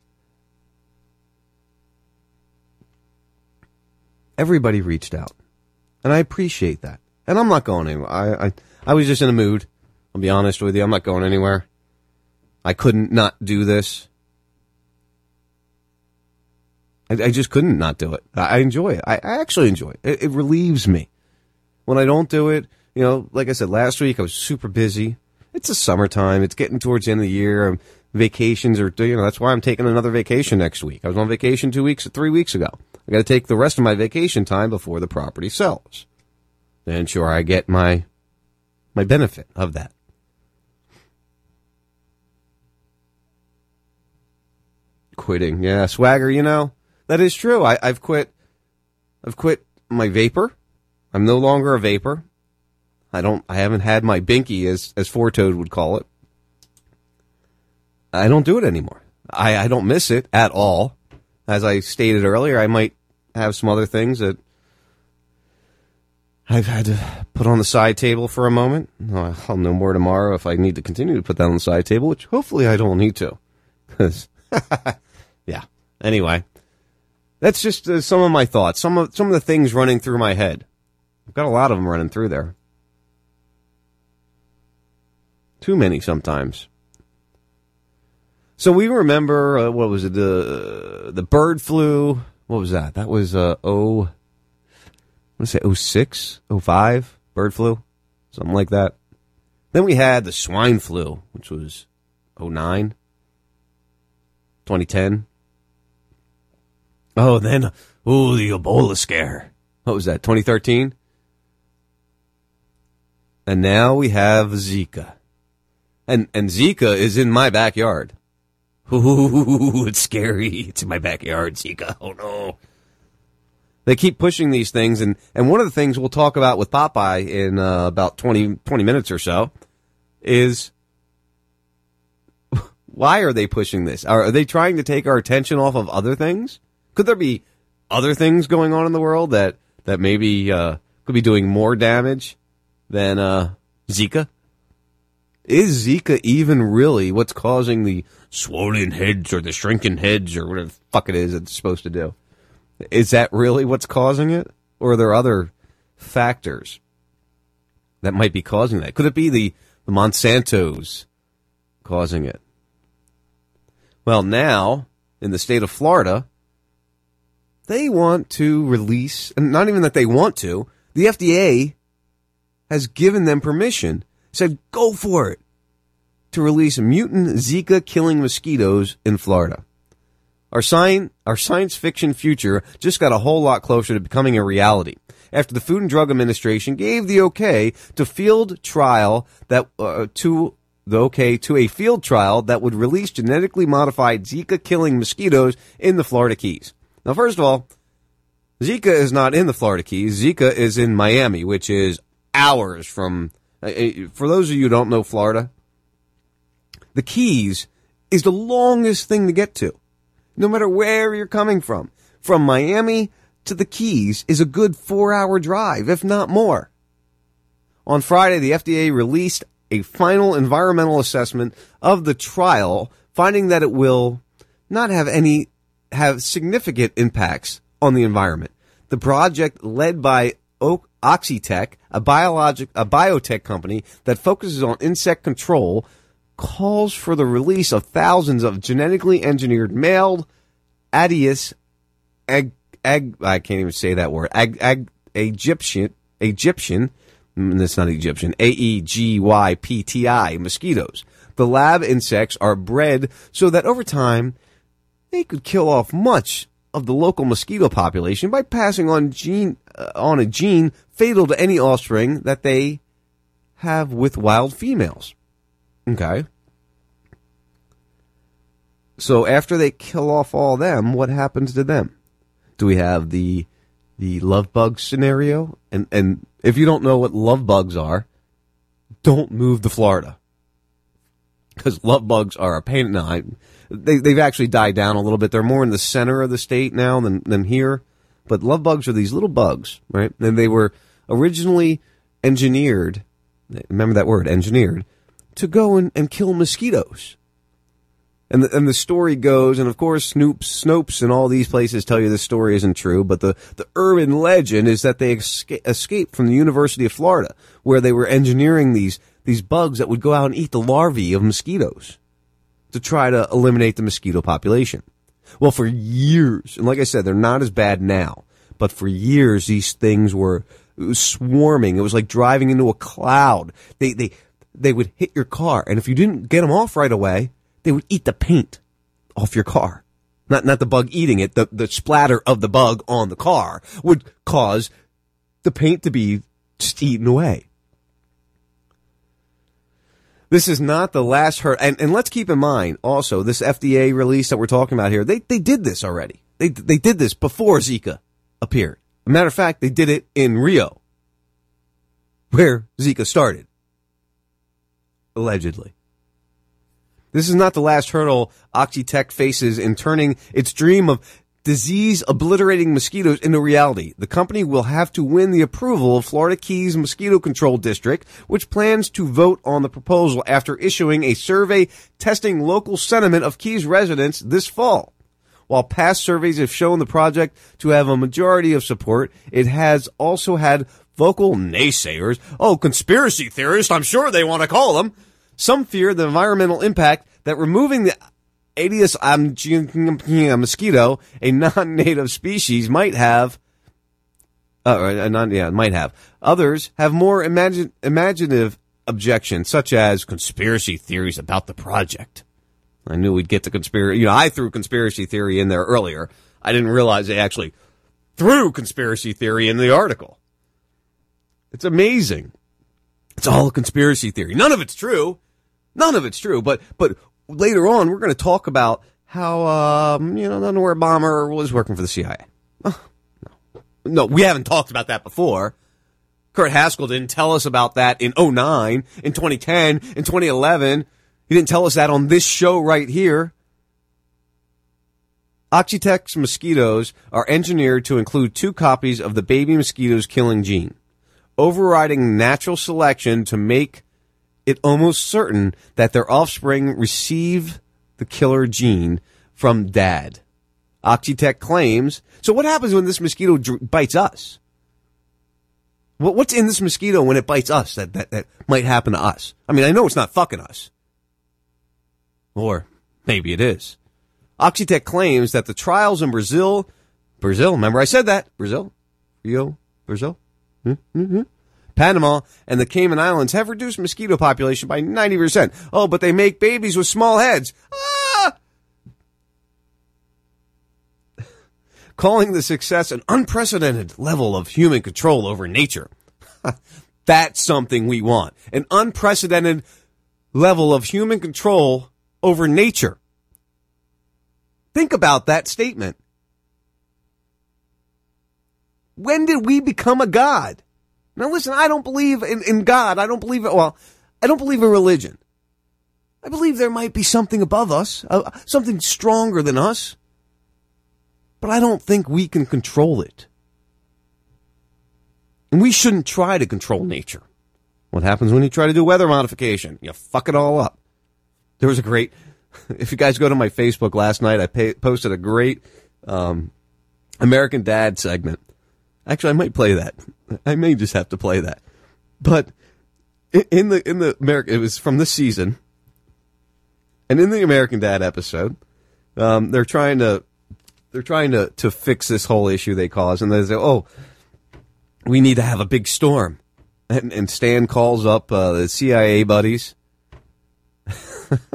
everybody reached out, and I appreciate that. And I'm not going anywhere. I, I, I was just in a mood. I'll be honest with you. I'm not going anywhere. I couldn't not do this. I, I just couldn't not do it. I, I enjoy it. I, I actually enjoy it. it. It relieves me. When I don't do it, you know, like I said last week, I was super busy. It's the summertime. It's getting towards the end of the year. Um, vacations are, you know, that's why I'm taking another vacation next week. I was on vacation two weeks, three weeks ago. I got to take the rest of my vacation time before the property sells then sure I get my my benefit of that. Quitting, yeah, swagger. You know that is true. I, I've quit. I've quit my vapor. I'm no longer a vapor. I don't. I haven't had my binky, as as Four Toad would call it. I don't do it anymore. I, I don't miss it at all. As I stated earlier, I might have some other things that I've had to put on the side table for a moment. I'll know more tomorrow if I need to continue to put that on the side table, which hopefully I don't need to. 'Cause- yeah. Anyway, that's just uh, some of my thoughts. Some of some of the things running through my head. I've got a lot of them running through there. Too many sometimes. So we remember uh, what was it the the bird flu? What was that? That was uh, oh want to say 06, 05, bird flu, something like that. Then we had the swine flu, which was 09, 2010. Oh, then, oh, the Ebola scare. What was that, 2013? And now we have Zika. And, and Zika is in my backyard. Ooh, it's scary. It's in my backyard, Zika. Oh no. They keep pushing these things, and, and one of the things we'll talk about with Popeye in uh, about 20, 20 minutes or so is why are they pushing this? Are, are they trying to take our attention off of other things? Could there be other things going on in the world that, that maybe uh, could be doing more damage than uh, Zika? Is Zika even really what's causing the swollen heads or the shrinking heads or whatever the fuck it is it's supposed to do? Is that really what's causing it? Or are there other factors that might be causing that? Could it be the, the Monsantos causing it? Well, now, in the state of Florida, they want to release, and not even that they want to, the FDA has given them permission, said go for it, to release mutant Zika killing mosquitoes in Florida. Our, science, our science fiction future just got a whole lot closer to becoming a reality after the Food and Drug Administration gave the okay to field trial that uh, to the okay to a field trial that would release genetically modified Zika killing mosquitoes in the Florida Keys. Now, first of all, Zika is not in the Florida Keys. Zika is in Miami, which is hours from. Uh, for those of you who don't know Florida, the Keys is the longest thing to get to no matter where you're coming from. From Miami to the Keys is a good four hour drive, if not more. On Friday, the FDA released a final environmental assessment of the trial, finding that it will not have any, have significant impacts on the environment. The project led by Oxitec, a biologic, a biotech company that focuses on insect control, calls for the release of thousands of genetically engineered male ag, I can't even say that word. Ag, ag, Egyptian, Egyptian, mm, that's not Egyptian, A-E-G-Y-P-T-I, mosquitoes. The lab insects are bred so that over time, they could kill off much of the local mosquito population by passing on gene, uh, on a gene fatal to any offspring that they have with wild females. Okay. So after they kill off all them, what happens to them? Do we have the the love bug scenario? And and if you don't know what love bugs are, don't move to Florida because love bugs are a pain. No, I, they they've actually died down a little bit. They're more in the center of the state now than than here. But love bugs are these little bugs, right? And they were originally engineered. Remember that word, engineered, to go and, and kill mosquitoes. And the, and the story goes, and of course, Snoops, Snopes, and all these places tell you this story isn't true, but the, the urban legend is that they esca- escaped from the University of Florida, where they were engineering these, these bugs that would go out and eat the larvae of mosquitoes to try to eliminate the mosquito population. Well, for years, and like I said, they're not as bad now, but for years, these things were swarming. It was like driving into a cloud. They, they, they would hit your car, and if you didn't get them off right away, they would eat the paint off your car. Not, not the bug eating it, the, the splatter of the bug on the car would cause the paint to be just eaten away. This is not the last hurt. And, and let's keep in mind also this FDA release that we're talking about here. They, they did this already. They, they did this before Zika appeared. a matter of fact, they did it in Rio where Zika started. Allegedly. This is not the last hurdle Oxitec faces in turning its dream of disease obliterating mosquitoes into reality. The company will have to win the approval of Florida Keys Mosquito Control District, which plans to vote on the proposal after issuing a survey testing local sentiment of Keys residents this fall. While past surveys have shown the project to have a majority of support, it has also had vocal naysayers. Oh, conspiracy theorists, I'm sure they want to call them. Some fear the environmental impact that removing the Aedes mosquito, a non-native species, might have Uh, not, yeah, might have. Others have more imagine, imaginative objections, such as conspiracy theories about the project. I knew we'd get to conspiracy. You know, I threw conspiracy theory in there earlier. I didn't realize they actually threw conspiracy theory in the article. It's amazing. It's all a conspiracy theory. None of it's true. None of it's true. But but later on, we're going to talk about how um, you know the underwear bomber was working for the CIA. Oh, no. no, we haven't talked about that before. Kurt Haskell didn't tell us about that in 09, in 2010, in 2011. He didn't tell us that on this show right here. Oxitec's mosquitoes are engineered to include two copies of the baby mosquitoes killing gene, overriding natural selection to make it almost certain that their offspring receive the killer gene from dad. Oxitec claims. So what happens when this mosquito dr- bites us? What, what's in this mosquito when it bites us that, that, that might happen to us? I mean, I know it's not fucking us. Or maybe it is. Oxitec claims that the trials in Brazil, Brazil, remember I said that, Brazil, Rio, Brazil, mm-hmm. Panama, and the Cayman Islands have reduced mosquito population by 90%. Oh, but they make babies with small heads. Ah! Calling the success an unprecedented level of human control over nature. That's something we want. An unprecedented level of human control over nature. Think about that statement. When did we become a God? Now listen, I don't believe in, in God. I don't believe it. Well, I don't believe in religion. I believe there might be something above us, uh, something stronger than us. But I don't think we can control it. And we shouldn't try to control nature. What happens when you try to do weather modification? You fuck it all up. There was a great, if you guys go to my Facebook last night, I posted a great um, American Dad segment. Actually, I might play that. I may just have to play that. But in the in the American, it was from this season, and in the American Dad episode, um, they're trying to they're trying to to fix this whole issue they cause, and they say, "Oh, we need to have a big storm," and, and Stan calls up uh, the CIA buddies.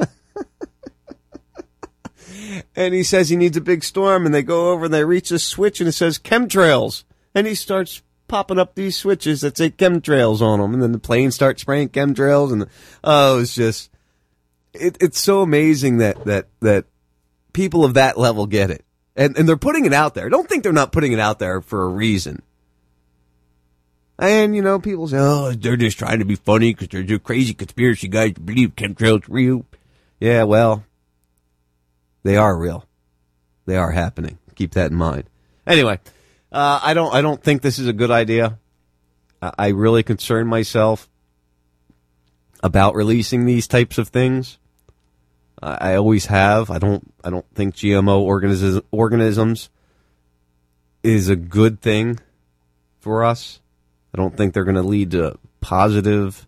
and he says he needs a big storm, and they go over and they reach a switch, and it says chemtrails, and he starts popping up these switches that say chemtrails on them, and then the plane starts spraying chemtrails, and oh, it's just it, it's so amazing that that that people of that level get it, and and they're putting it out there. Don't think they're not putting it out there for a reason. And you know, people say, "Oh, they're just trying to be funny because they're just crazy conspiracy guys who believe chemtrails real." Yeah, well, they are real. They are happening. Keep that in mind. Anyway, uh, I don't. I don't think this is a good idea. I, really concern myself about releasing these types of things. I, I always have. I don't. I don't think GMO organisms organisms is a good thing for us. I don't think they're going to lead to positive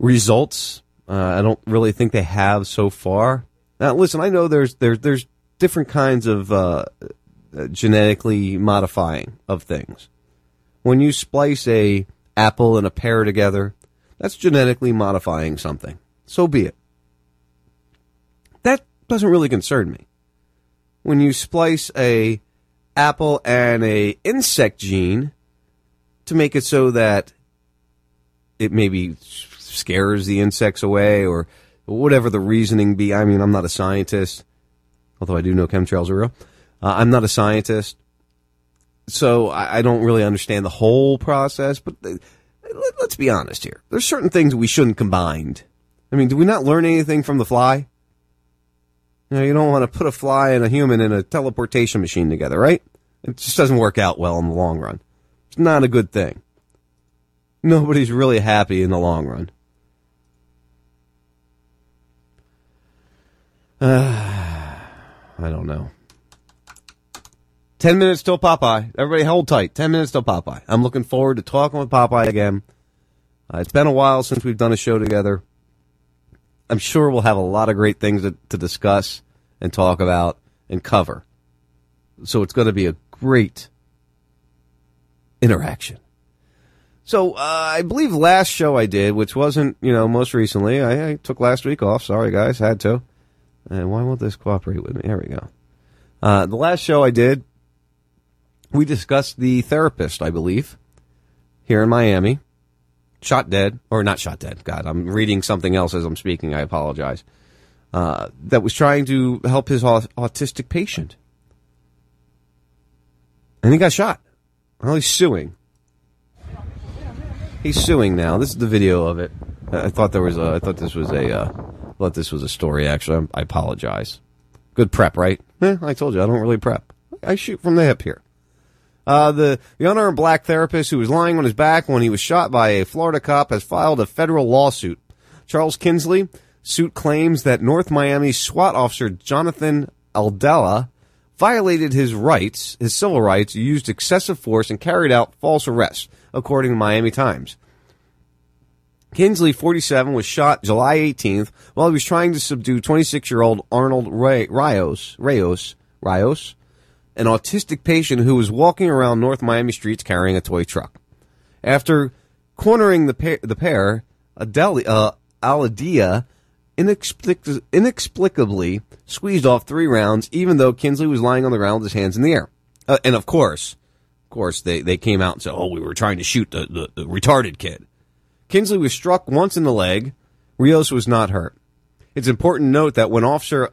results. Uh, I don't really think they have so far. Now, listen, I know there's there's there's different kinds of uh, Uh, genetically modifying of things. When you splice a apple and a pear together, that's genetically modifying something. So be it. That doesn't really concern me. When you splice a apple and a insect gene to make it so that it maybe scares the insects away or whatever the reasoning be. I mean, I'm not a scientist, although I do know chemtrails are real. Uh, I'm not a scientist, so I, I, don't really understand the whole process. But uh, let's be honest here. There's certain things we shouldn't combine. I mean, do we not learn anything from the fly? You know, you don't want to put a fly and a human in a teleportation machine together, right? It just doesn't work out well in the long run. It's not a good thing. Nobody's really happy in the long run. Uh, I don't know. Ten minutes till Popeye. Everybody hold tight. Ten minutes till Popeye. I'm looking forward to talking with Popeye again. Uh, it's been a while since we've done a show together. I'm sure we'll have a lot of great things to, to discuss and talk about and cover. So it's going to be a great, interaction. So uh, I believe last show I did, which wasn't you know most recently, I, I took last week off. Sorry guys, had to. And why won't this cooperate with me? Here we go. Uh, the last show I did, we discussed the therapist, I believe, here in Miami, shot dead, or not shot dead. God, I'm reading something else as I'm speaking. I apologize. Uh, that was trying to help his au- autistic patient, and he got shot. Well, he's suing. He's suing now. This is the video of it. I thought there was a. I thought this was a. Uh, thought this was a story. Actually, I apologize. Good prep, right? Eh, I told you I don't really prep. I shoot from the hip here. Uh, the the unarmed black therapist who was lying on his back when he was shot by a Florida cop has filed a federal lawsuit. Charles Kinsey suit claims that North Miami SWAT officer Jonathan Aledda violated his rights, his civil rights, used excessive force, and carried out false arrests, according to Miami Times. Kinsey, 47, was shot July 18th while he was trying to subdue 26-year-old Arnold Ray- Rios, Rios, Rios, an autistic patient who was walking around North Miami streets carrying a toy truck. After cornering the pair, the pair Adeli, uh, Aladia inexplic- inexplicably squeezed off three rounds, even though Kinsey was lying on the ground with his hands in the air. Uh, and of course, of course, they, they came out and said, "Oh, we were trying to shoot the, the, the retarded kid." Kinsey was struck once in the leg. Rios was not hurt. It's important to note that when Officer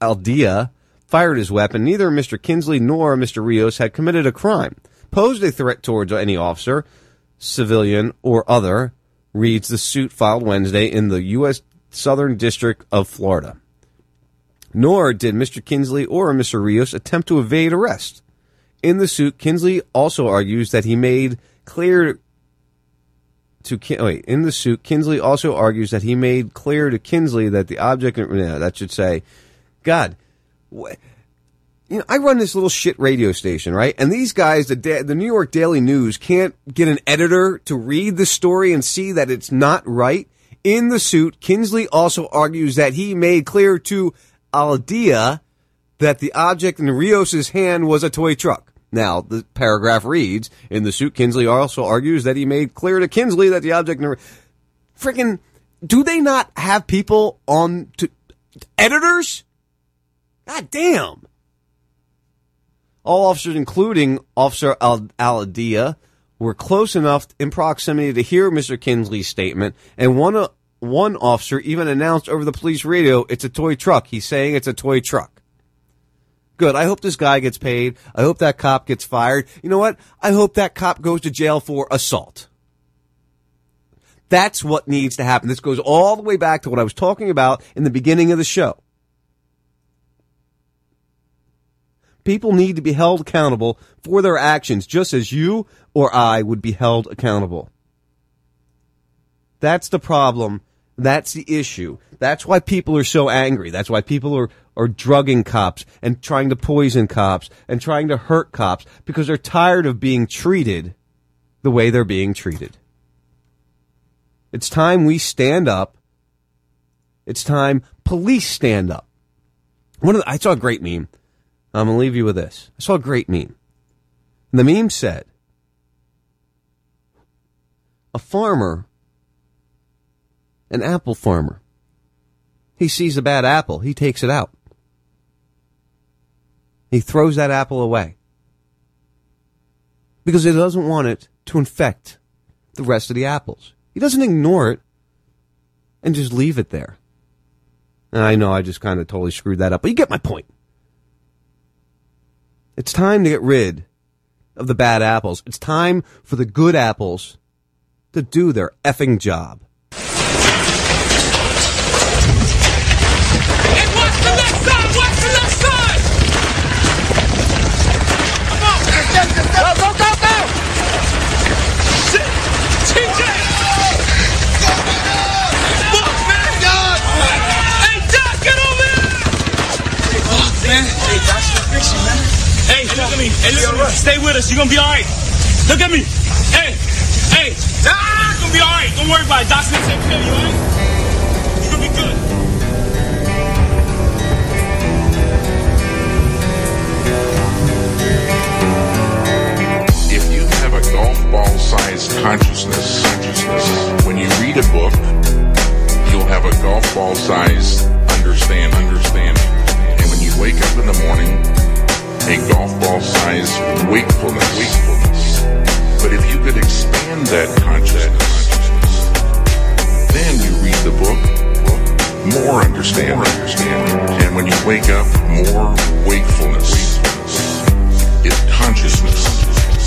Aledda fired his weapon, neither Mr. Kinsey nor Mr. Rios had committed a crime, posed a threat towards any officer, civilian or other, reads the suit filed Wednesday in the U.S. Southern District of Florida. Nor did Mr. Kinsey or Mr. Rios attempt to evade arrest. In the suit, Kinsey also argues that he made clear to Kin- oh, wait in the suit. Kinsey also argues that he made clear to Kinsey that the object. That should say, God, you know, I run this little shit radio station, right? And these guys, the da- the New York Daily News, can't get an editor to read the story and see that it's not right. In the suit, Kinsey also argues that he made clear to Aledda that the object in Rios's hand was a toy truck. Now, the paragraph reads, in the suit, Kinsey also argues that he made clear to Kinsey that the object in freaking, do they not have people on to, editors? God damn. All officers, including Officer Al- Aladia, were close enough in proximity to hear Mr. Kinsey's statement, and one uh, one officer even announced over the police radio, "It's a toy truck." He's saying it's a toy truck. Good. I hope this guy gets paid. I hope that cop gets fired. You know what? I hope that cop goes to jail for assault. That's what needs to happen. This goes all the way back to what I was talking about in the beginning of the show. People need to be held accountable for their actions, just as you or I would be held accountable. That's the problem. That's the issue. That's why people are so angry. That's why people are, are drugging cops and trying to poison cops and trying to hurt cops because they're tired of being treated the way they're being treated. It's time we stand up. It's time police stand up. One of the, I saw a great meme. I'm going to leave you with this. I saw a great meme. The meme said, a farmer, an apple farmer, he sees a bad apple. He takes it out. He throws that apple away because he doesn't want it to infect the rest of the apples. He doesn't ignore it and just leave it there. And I know I just kind of totally screwed that up, but you get my point. It's time to get rid of the bad apples. It's time for the good apples to do their effing job. Hey, look at me. Stay with us. You're gonna be alright. Look at me. Hey, hey. Doc, gonna be alright. Don't worry about it. Doc's gonna take care of you, alright? You're gonna be good. If you have a golf ball sized consciousness. consciousness. When you read a book, you'll have a golf ball sized understand, understanding. And when you wake up in the morning, a golf ball sized wakefulness. wakefulness. But if you could expand that consciousness, then you read the book, more understanding. More understanding. And when you wake up, more wakefulness. It's consciousness.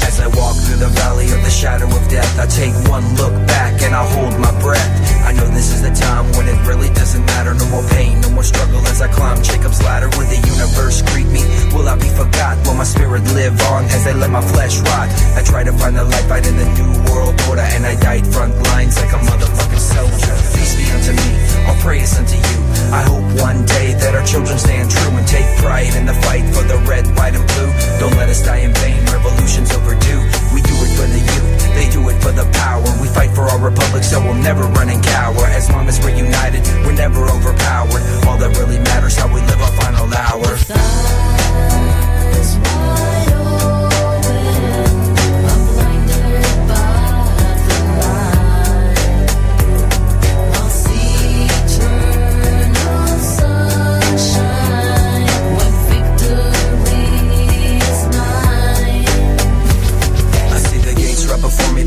As I walk through the valley of the shadow of death, I take one look back and I hold my breath. I know this is the time when it really doesn't matter. No more pain, no more struggle as I climb Jacob's ladder. Will the universe greet me? Will I be forgot? Will my spirit live on as they let my flesh rot? I try to find the light fight in the new world order, and I died front lines like a motherfucking soldier. Peace be unto me, all praise unto you. I hope one day that our children stand true and take pride in the fight for the red, white, and blue. Don't let us die in vain, revolution's overdue. We do it for the youth, they do it for the power. We fight for our republic, so we'll never run and cower. As long as we're united, we're never overpowered. All that really matters how we live our final hour.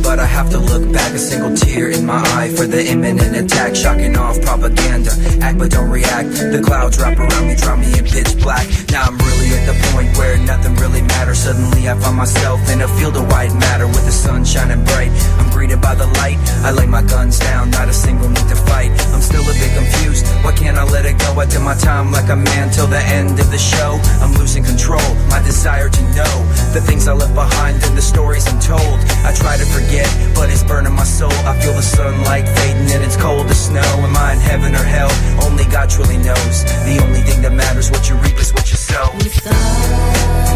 But I have to look back. A single tear in my eye for the imminent attack. Shocking off propaganda. Act but don't react. The clouds wrap around me, drown me in pitch black. Now I'm really at the point where nothing really matters. Suddenly I find myself in a field of white matter with the sun shining bright. I'm greeted by the light. I lay my guns down, not a single need to fight. I'm still a bit confused. Why can't I let it go? I did my time like a man till the end of the show. I'm losing control. My desire to know the things I left behind and the stories I'm told. I try to forget, but it's burning my soul. I feel the sunlight fading and it's cold as snow. Am I in heaven or hell? Only God truly knows. The only thing that matters, what you reap is what you sow. What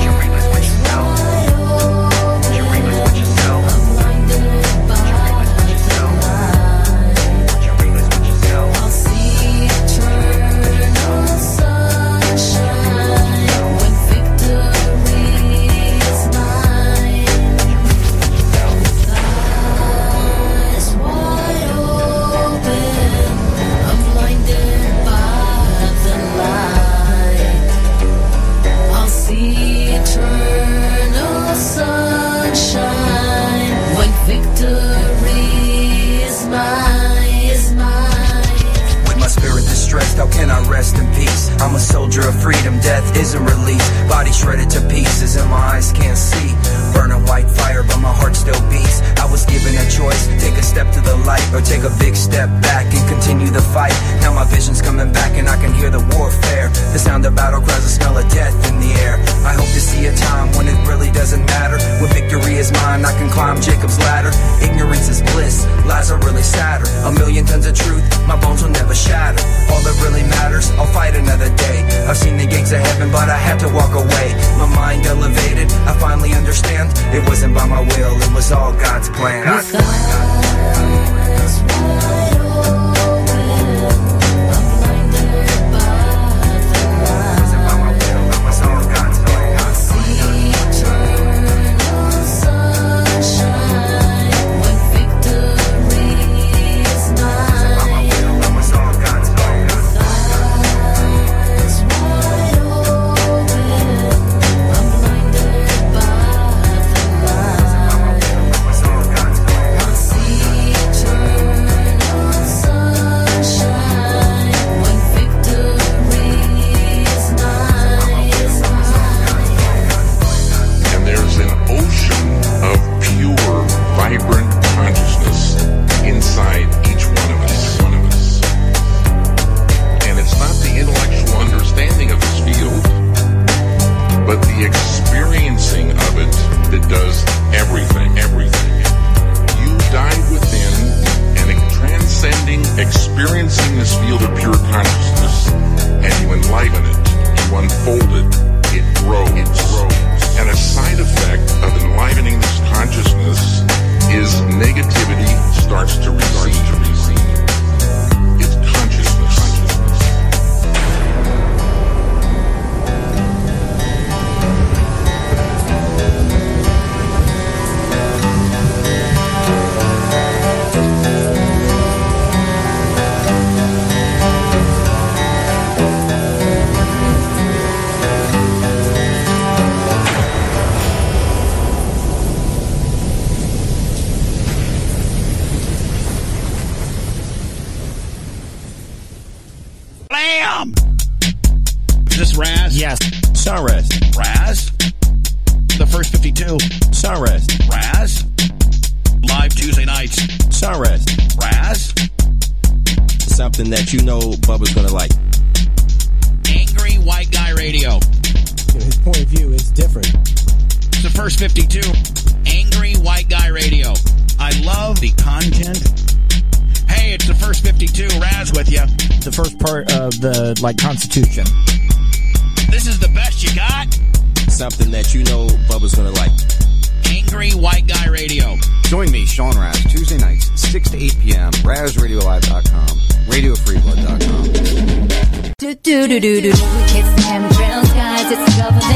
you reap is what you sow. I'm a soldier of freedom, death isn't release. Body shredded to pieces and my eyes can't see. Burning white fire, but my heart still beats. Was given a choice, take a step to the light or take a big step back and continue the fight. Now my vision's coming back and I can hear the warfare. The sound of battle cries, the smell of death in the air. I hope to see a time when it really doesn't matter. When victory is mine, I can climb Jacob's ladder. Ignorance is bliss, lies are really sadder. A million tons of truth, my bones will never shatter. All that really matters, I'll fight another day. I've seen the gates of heaven, but I had to walk away. My mind elevated, I finally understand. It wasn't by my will, it was all God's plan. God's plan. Like Constitution. This is the best you got. Something that you know Bubba's gonna like. Angry White Guy Radio. Join me, Sean Raz, Tuesday nights, 6 to 8 p.m. RazRadioLive.com, RadioFreeBlood.com. Do do do do do. It's the chemtrails, guys. It's the government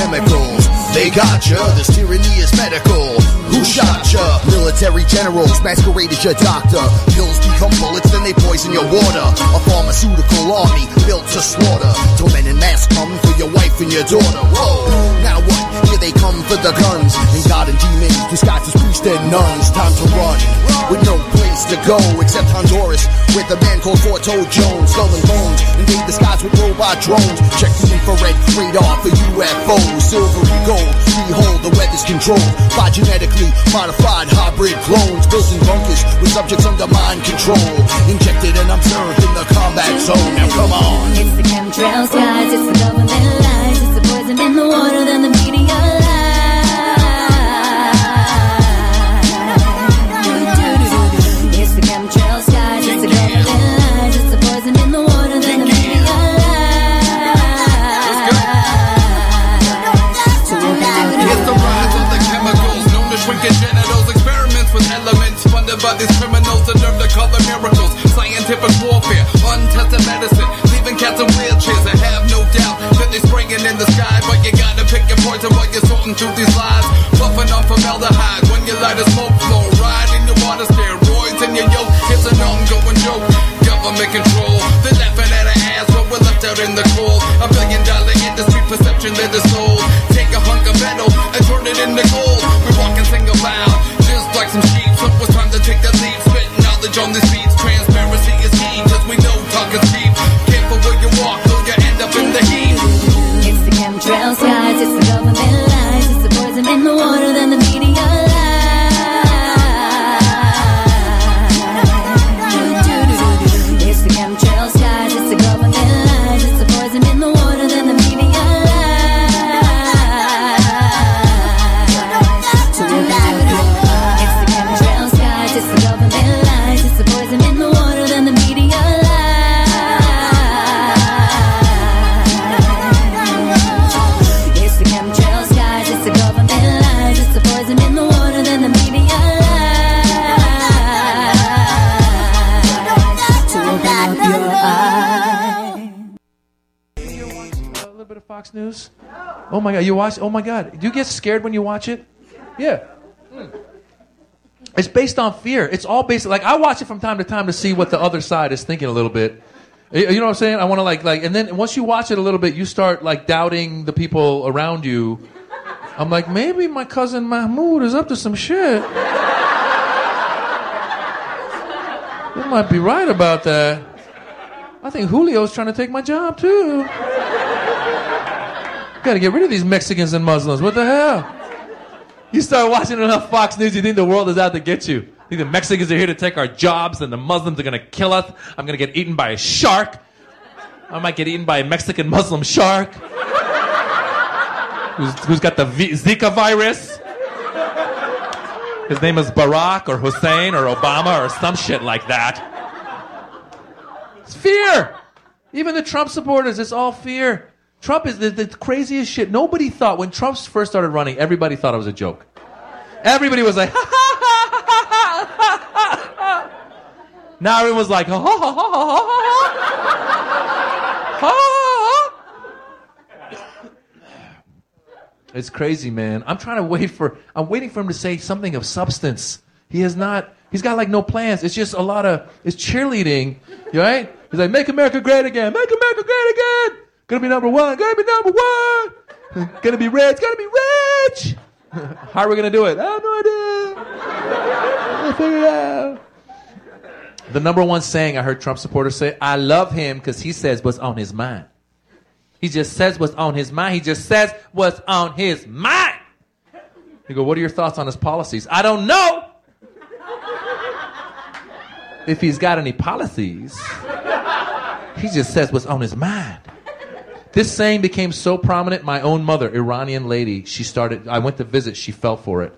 chemicals. They got ya. This tyranny is medical. Who shot ya? Military generals masquerade as your doctor. Pills become bullets, then they poison your water. A pharmaceutical army built to slaughter. Till men in mass come for your wife and your daughter. Whoa. Now they come for the guns. And God and demons disguised as priests and nuns. Time to run. With no place to go except Honduras. With a man called Forto Jones. Skull and bones. Invade the skies with robot drones. Check the infrared radar for UFOs. Silvery gold. Behold, the weather's controlled by genetically modified hybrid clones. Built in bunkers with subjects under mind control. Injected and observed in the combat zone. Now come on. It's the chemtrails, guys. It's the government lies. Poison in. Then the. It's the chemtrails, guys. It's the. It's the poison in the water. Then the media It's the rise of the chemicals known genitals. Experiments with elements funded by these criminals that to color miracles. Scientific warfare, untested medicine, leaving cats in wheelchairs. I have no doubt that they're spraying in the sky, your while you're sorting through these lies. Puffing off formaldehyde when you light a smoke flow. Ride in your water steroids in your yoke. It's an ongoing joke. Government control. They're laughing at our ass, but we're left out in the cold. A billion dollar industry perception that is sold. News? Oh my God, you watch? Oh my God, do you get scared when you watch it? Yeah. It's based on fear. It's all based like I watch it from time to time to see what the other side is thinking a little bit. You you know what I'm saying? I want to like like, and then once you watch it a little bit, you start like doubting the people around you. I'm like, maybe my cousin Mahmoud is up to some shit. You might be right about that. I think Julio's trying to take my job too. Got to get rid of these Mexicans and Muslims. What the hell? You start watching enough Fox News, you think the world is out to get you. You think the Mexicans are here to take our jobs and the Muslims are to kill us. I'm to get eaten by a shark. I might get eaten by a Mexican Muslim shark who's, who's got the v- Zika virus. His name is Barack or Hussein or Obama or some shit like that. It's fear. Even the Trump supporters, it's all fear. Trump is the, the craziest shit. Nobody thought, when Trump first started running, everybody thought it was a joke. Everybody was like, now everyone was like, ha ha ha. It's crazy, man. I'm trying to wait for, I'm waiting for him to say something of substance. He has not He's got like no plans. It's just a lot of it's cheerleading, right? He's like, make America great again, make America great again. Gonna be number one, gonna be number one. Gonna be rich, gonna be rich. How are we gonna do it? I have no idea. We'll figure it out. The number one saying I heard Trump supporters say, I love him because he says what's on his mind. He just says what's on his mind. He just says what's on his mind. You go, what are your thoughts on his policies? I don't know if he's got any policies. He just says what's on his mind. This saying became so prominent. My own mother, Iranian lady, she started. I went to visit. She fell for it.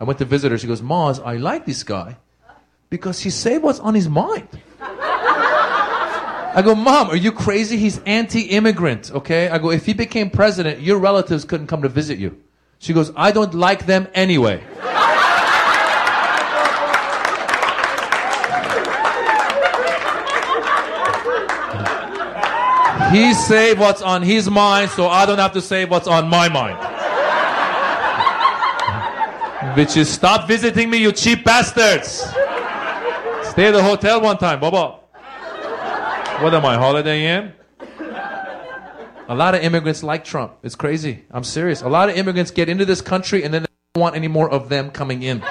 I went to visit her. She goes, Maz, I like this guy because he say what's on his mind. I go, Mom, are you crazy? He's anti-immigrant. Okay. I go, if he became president, your relatives couldn't come to visit you. She goes, I don't like them anyway. He say what's on his mind, so I don't have to say what's on my mind. Which is stop visiting me, you cheap bastards. Stay at the hotel one time, Baba. What am I, Holiday Inn? A lot of immigrants like Trump. It's crazy. I'm serious. A lot of immigrants get into this country and then they don't want any more of them coming in.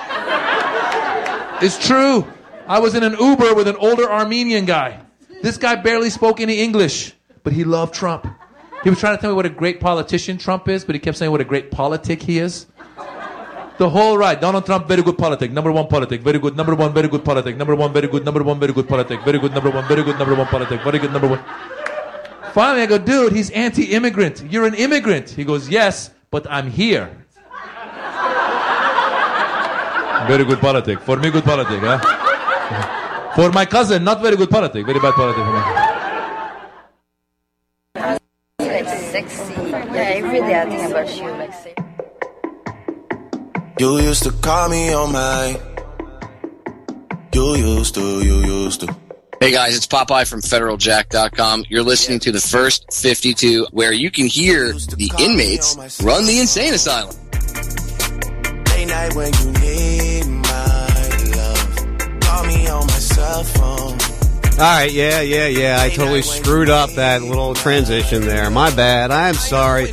It's true. I was in an Uber with an older Armenian guy. This guy barely spoke any English, but he loved Trump. He was trying to tell me what a great politician Trump is, but he kept saying what a great politic he is. The whole ride, Donald Trump, very good politic, number one politic, very good, number one, very good politic, number one, very good, number one, very good politic, very good, number one, very good, number one politic, very good, number one. Finally, I go, dude, he's anti-immigrant. You're an immigrant. He goes, yes, but I'm here. Very good politic. For me, good politic, huh? For my cousin, not very good politic. Very bad politic for me. Like sexy. Yeah, every day I think about you, like sexy. You used to call me on my. You used to, you used to. Hey guys, it's Popeye from FederalJack.com. You're listening to the first 52, where you can hear the inmates run the insane asylum. Late night when you need my love. Call me on my cell phone. All right, yeah, yeah, yeah. I totally screwed up that little transition there. My bad. I'm sorry.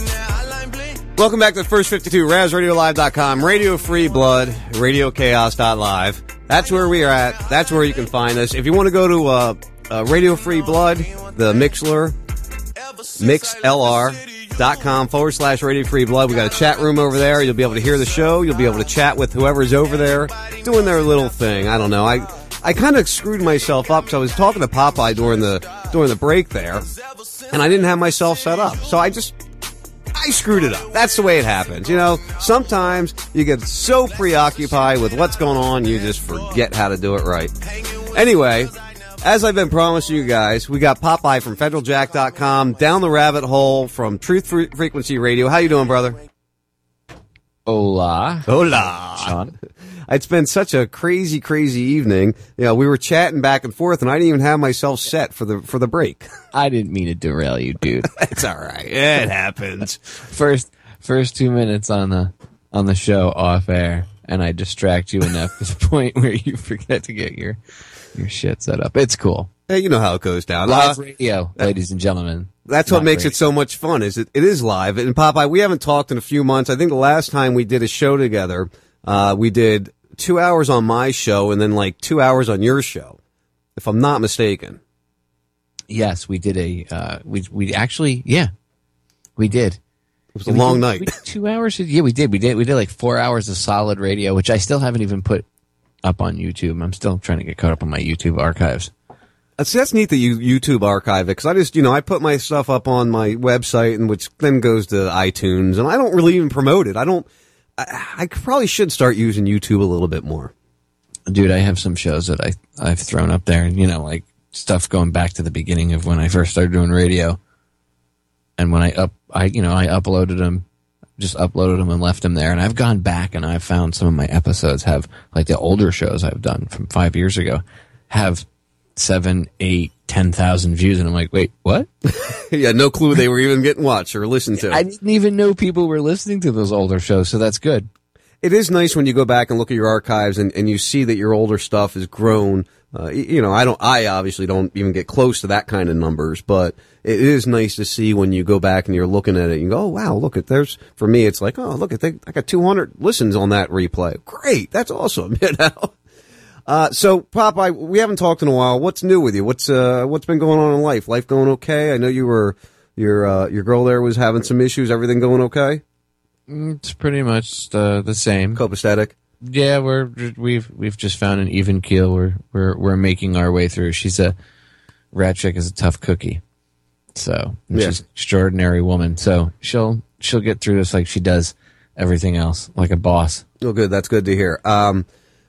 Welcome back to the first 52, RazRadioLive.com, Radio Free Blood, Radio RadioChaos.live. That's where we are at. That's where you can find us. If you want to go to uh, uh, Radio Free Blood, the Mixlr, mixlr.com forward slash Radio Free Blood. We got a chat room over there. You'll be able to hear the show. You'll be able to chat with whoever's over there doing their little thing. I don't know. I I kind of screwed myself up because I was talking to Popeye during the during the break there, and I didn't have myself set up. So I just I screwed it up. That's the way it happens. You know, sometimes you get so preoccupied with what's going on, you just forget how to do it right. Anyway, as I've been promising you guys, we got Popeye from FederalJack.com, down the rabbit hole from Truth Frequency Radio. How you doing, brother? Hola. Hola. Sean. It's been such a crazy, crazy evening. You know, we were chatting back and forth, and I didn't even have myself set for the for the break. I didn't mean to derail you, dude. it's all right. It happens. first first two minutes on the on the show off air, and I distract you enough to the point where you forget to get your your shit set up. It's cool. Hey, you know how it goes down. Live Uh, radio, ladies and gentlemen. That's what makes radio. it so much fun. Is it? It is live. And Popeye, we haven't talked in a few months. I think the last time we did a show together, uh, we did two hours on my show and then like two hours on your show, if I'm not mistaken. Yes, we did a. Uh, we we actually yeah, we did. It was a long night. two hours. Yeah, we did. We did. We did like four hours of solid radio, which I still haven't even put up on YouTube. I'm still trying to get caught up on my YouTube archives. See, that's neat that you YouTube archive it because I just you know I put my stuff up on my website and which then goes to iTunes and I don't really even promote it. I don't. I, I probably should start using YouTube a little bit more. Dude, I have some shows that I I've thrown up there, and you know, like stuff going back to the beginning of when I first started doing radio. And when I up, I you know I uploaded them, just uploaded them and left them there. And I've gone back and I've found some of my episodes have like the older shows I've done from five years ago have seven, eight, ten thousand views, and I'm like, wait, what? yeah, no clue they were even getting watched or listened to. I didn't even know people were listening to those older shows, so that's good. it is nice when you go back and look at your archives and, and you see that your older stuff has grown. Uh, you know, I don't, I obviously don't even get close to that kind of numbers, but it is nice to see when you go back and you're looking at it and you go, oh, wow, look at there's, for me, it's like, oh, look at, they, I got 200 listens on that replay. Great. That's awesome. You know? Uh, so Popeye, we haven't talked in a while. What's new with you? What's, uh, what's been going on in life? Life going okay? I know you were, your, uh, your girl there was having some issues. Everything going okay? Mm, It's pretty much uh, the same. Copacetic. Yeah, we're we've we've just found an even keel. We're we're we're making our way through. She's a Radchick is a tough cookie, so Yeah. she's an extraordinary woman. So she'll she'll get through this like she does everything else, like a boss. Oh, good. That's good to hear. Um,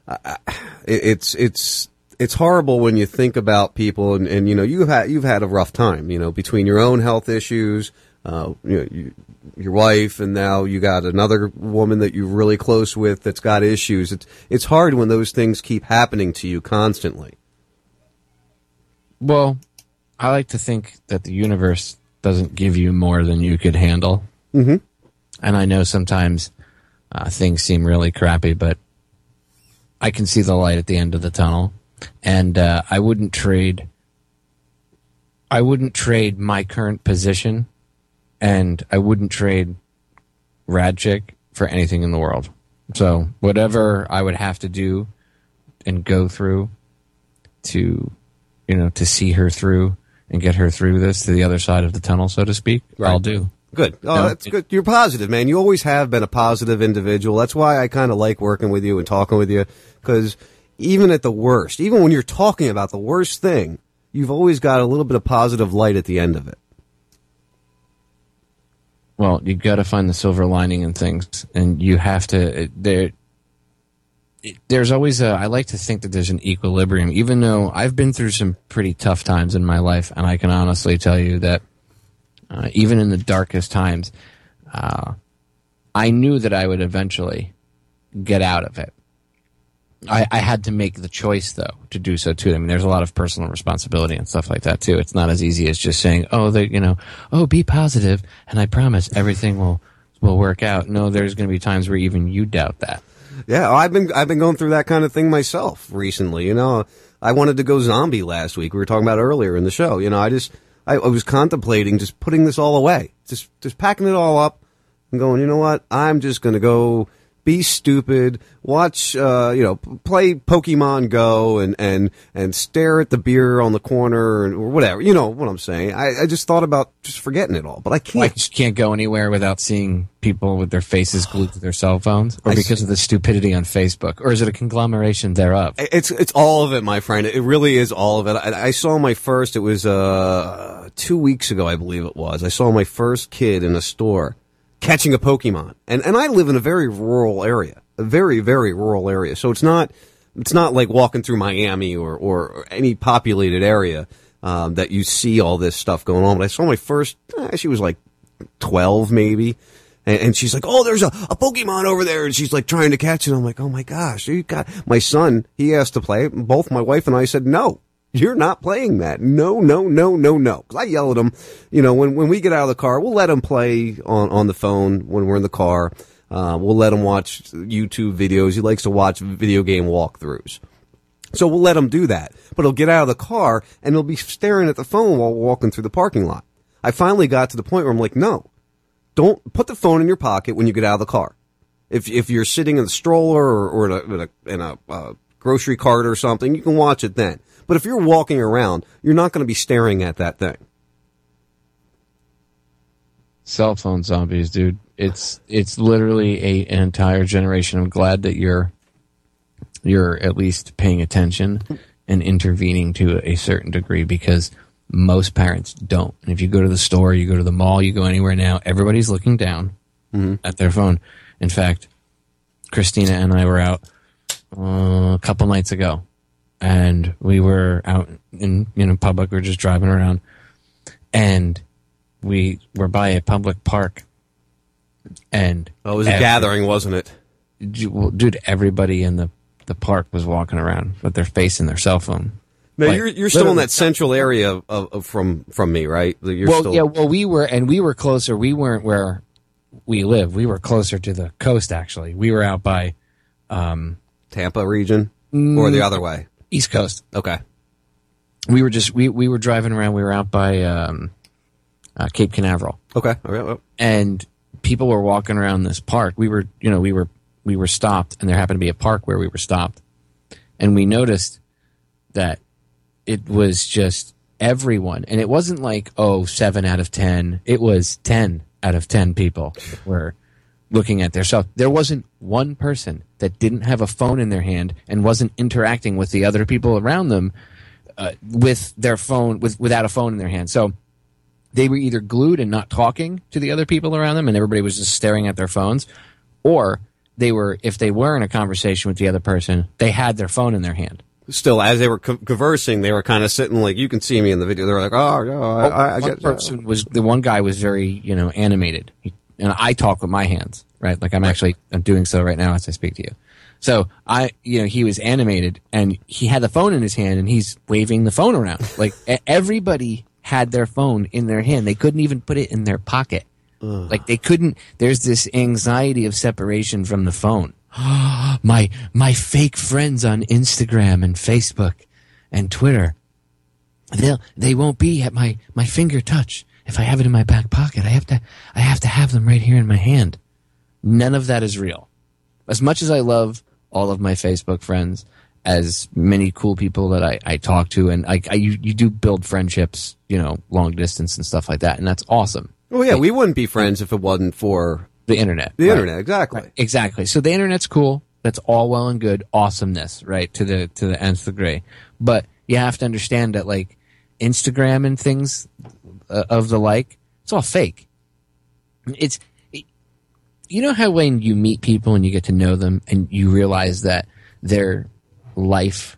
I- it's it's it's horrible when you think about people, and, and you know you've had you've had a rough time. You know between your own health issues, uh, you know, you, your wife, and now you got another woman that you're really close with that's got issues. It's it's hard when those things keep happening to you constantly. Well, I like to think that the universe doesn't give you more than you could handle. Mm-hmm. And I know sometimes uh, things seem really crappy, but I can see the light at the end of the tunnel. And uh, I wouldn't trade. I wouldn't trade my current position, and I wouldn't trade Radchick for anything in the world. So whatever I would have to do and go through to, you know, to see her through and get her through this to the other side of the tunnel, so to speak, I'll do. Good. Oh, No, that's good. You're positive, man. You always have been a positive individual. That's why I kind of like working with you and talking with you because even at the worst, even when you're talking about the worst thing, you've always got a little bit of positive light at the end of it. Well, you've got to find the silver lining in things, and you have to. There, there's always a. I like to think that there's an equilibrium, even though I've been through some pretty tough times in my life, and I can honestly tell you that uh, even in the darkest times, uh, I knew that I would eventually get out of it. I, I had to make the choice though to do so too. I mean, there's a lot of personal responsibility and stuff like that too. It's not as easy as just saying, "Oh, they, you know, oh, be positive, and I promise everything will will work out." No, there's going to be times where even you doubt that. Yeah, I've been I've been going through that kind of thing myself recently. You know, I wanted to go zombie last week. We were talking about earlier in the show. You know, I just I, I was contemplating just putting this all away, just just packing it all up and going. You know what? I'm just going to go be stupid, watch, uh, you know, play Pokemon Go and, and, and stare at the beer on the corner and, or whatever. You know what I'm saying? I, I just thought about just forgetting it all, but I can't. I just can't go anywhere without seeing people with their faces glued to their cell phones, or I because of the stupidity on Facebook, or is it a conglomeration thereof? It's it's all of it, my friend. It really is all of it. I, I saw my first. It was uh two weeks ago, I believe it was. I saw my first kid in a store catching a Pokemon, and and I live in a very rural area, a very very rural area. So it's not it's not like walking through Miami or or any populated area um, that you see all this stuff going on. But I saw my first. eh, she was like twelve, maybe. And, and she's like, "Oh, there's a, a Pokemon over there," and she's like trying to catch it. I'm like, "Oh my gosh, you got my son. He asked to play. Both my wife and I said no. You're not playing that. No, no, no, no, no. Because I yell at him. You know, when when we get out of the car, we'll let him play on on the phone when we're in the car. Uh, we'll let him watch YouTube videos. He likes to watch video game walkthroughs. So we'll let him do that. But he'll get out of the car and he'll be staring at the phone while walking through the parking lot. I finally got to the point where I'm like, no, don't put the phone in your pocket when you get out of the car. If if you're sitting in the stroller or, or in a, in a, in a uh, grocery cart or something, you can watch it then. But if you're walking around, you're not going to be staring at that thing. Cell phone zombies, dude. It's it's literally a an entire generation. I'm glad that you're you're at least paying attention and intervening to a certain degree because most parents don't. And if you go to the store, you go to the mall, you go anywhere now, everybody's looking down at their phone. In fact, Christina and I were out uh, a couple nights ago, and we were out in you know public. We were just driving around, and we were by a public park, and Oh, it was a gathering, wasn't it? Well, Dude, everybody in the the park was walking around with their face in their cell phone. No, Like, you're you're still in that central area of, of from from me, right? You're well, still yeah, well, we were, and we were closer. We weren't where we live. We were closer to the coast. Actually, we were out by um, Tampa region, or the other way, East Coast. Okay. We were just we we were driving around. We were out by um, uh, Cape Canaveral. Okay. All right. well, and people were walking around this park. We were, you know, we were we were stopped, and there happened to be a park where we were stopped, and we noticed that it was just everyone, and it wasn't like oh seven out of ten. It was ten out of ten people were looking at their cell. There wasn't one person that didn't have a phone in their hand and wasn't interacting with the other people around them uh, with their phone with without a phone in their hand. So they were either glued and not talking to the other people around them and everybody was just staring at their phones or they were if they were in a conversation with the other person they had their phone in their hand Still, as they were co- conversing, they were kind of sitting like you can see me in the video. They were like, "Oh, yeah, I, I, I one get." person was the one guy was very you know animated He- and i talk with my hands right? Like i'm actually i'm doing so right now as i speak to you. So i you know he was animated and he had the phone in his hand and he's waving the phone around. Like everybody had their phone in their hand. They couldn't even put it in their pocket. Like they couldn't there's this anxiety of separation from the phone. My my fake friends on instagram and facebook and twitter they'll they won't be at my my finger touch if I have it in my back pocket. I have to I have to have them right here in my hand. None of that is real. As much as I love all of my Facebook friends, as many cool people that I, I talk to, and I, I you, you do build friendships, you know, long distance and stuff like that, and that's awesome. Well, yeah, we wouldn't be friends if it wasn't for the internet. The Right. internet, exactly. Exactly. So the internet's cool. That's all well and good. Awesomeness, right? To the to the nth degree. But you have to understand that like Instagram and things uh, of the like, it's all fake. It's you know how when you meet people and you get to know them and you realize that their life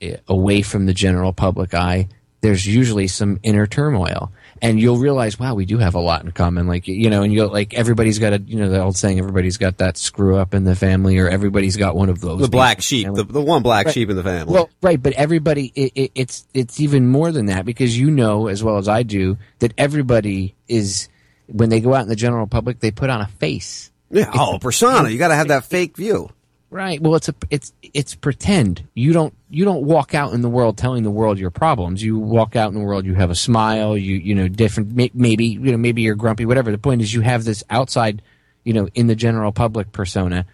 eh, away from the general public eye, there's usually some inner turmoil. And you'll realize, wow, we do have a lot in common. Like, you know, and you'll, like, everybody's got a, you know, the old saying, everybody's got that screw up in the family or everybody's got one of those. The black sheep, in the, the one black Right. sheep in the family. Well, right, but everybody, it, it, it's it's even more than that because you know as well as I do that everybody is when they go out in the general public, they put on a face. yeah, oh, persona. You got to have that fake view. Right. Well, it's a it's it's pretend. You don't you don't walk out in the world telling the world your problems. You walk out in the world. You have a smile. You you know different. Maybe you know maybe you're grumpy. Whatever. The point is you have this outside, you know, in the general public persona.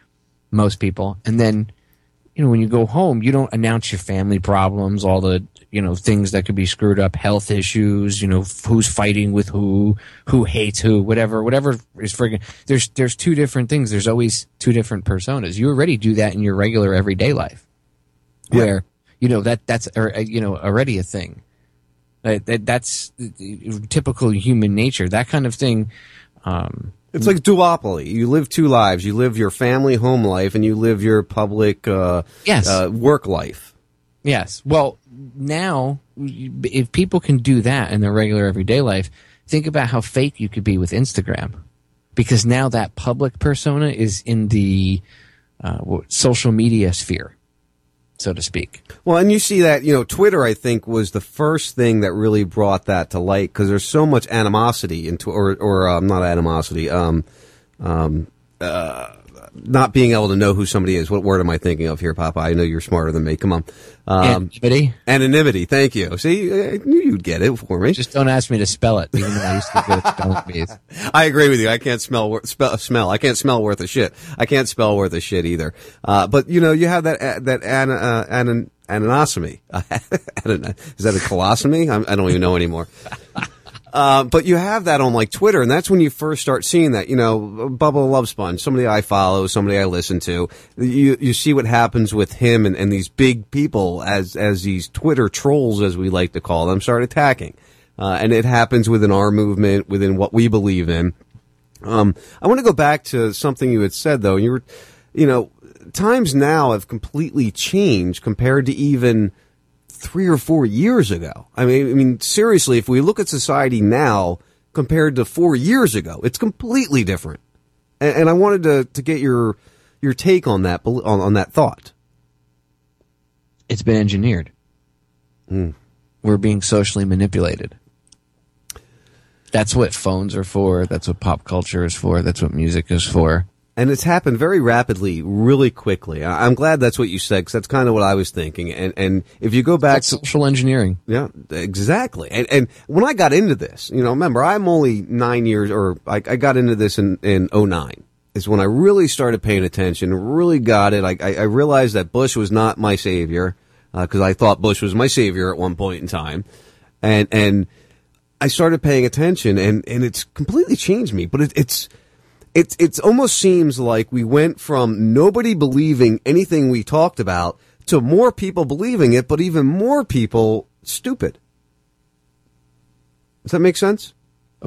Most people, and then you know when you go home, you don't announce your family problems, all the you know things that could be screwed up, health issues. You know f- who's fighting with who, who hates who, whatever, whatever is friggin' There's there's two different things. There's always two different personas. You already do that in your regular everyday life, where you know that that's or, uh, you know already a thing. That, that's typical human nature. That kind of thing. Um, It's like duopoly. You live two lives. You live your family home life, and you live your public uh, Yes. uh, work life. Yes. Well, now if people can do that in their regular everyday life, think about how fake you could be with Instagram, because now that public persona is in the uh, social media sphere, so to speak. Well, and you see that, you know, Twitter, I think, was the first thing that really brought that to light because there's so much animosity into, or, or um, not animosity, um, um, uh, not being able to know who somebody is. What word am I thinking of here, Papa? I know you're smarter than me. Come on. Um, Anonymity. Anonymity. Thank you. See, I knew you'd get it for me. Just don't ask me to spell it, even though I used to spelling bees. I agree with you. I can't smell spell, smell. I can't smell worth a shit. I can't spell worth a shit either. Uh, but you know, you have that uh, that an, uh, anon, anosomy. Is that a colostomy? I'm, I don't even know anymore. Uh, but you have that on like Twitter, and that's when you first start seeing that. You know, Bubba Love Sponge, somebody I follow, somebody I listen to. You you see what happens with him and, and these big people as as these Twitter trolls, as we like to call them, start attacking. Uh, and it happens within our movement, within what we believe in. Um, I want to go back to something you had said though. You were, you know, times now have completely changed compared to even three or four years ago. I mean, I mean, seriously, if we look at society now compared to four years ago, it's completely different. And, and I wanted to, to get your, your take on that, on, on that thought. It's been engineered. Hmm. We're being socially manipulated. That's what phones are for. That's what pop culture is for. That's what music is for. And it's happened very rapidly, really quickly. I- I'm glad that's what you said because that's kind of what I was thinking. And and if you go back to social engineering, yeah, exactly. And and when I got into this, you know, remember I'm only nine years, or I, I got into this in in '09 is when I really started paying attention, really got it. I I, I realized that Bush was not my savior uh, because I thought Bush was my savior at one point in time, and and I started paying attention, and and it's completely changed me. But it, it's it it almost seems like we went from nobody believing anything we talked about to more people believing it, but even more people stupid. Does that make sense?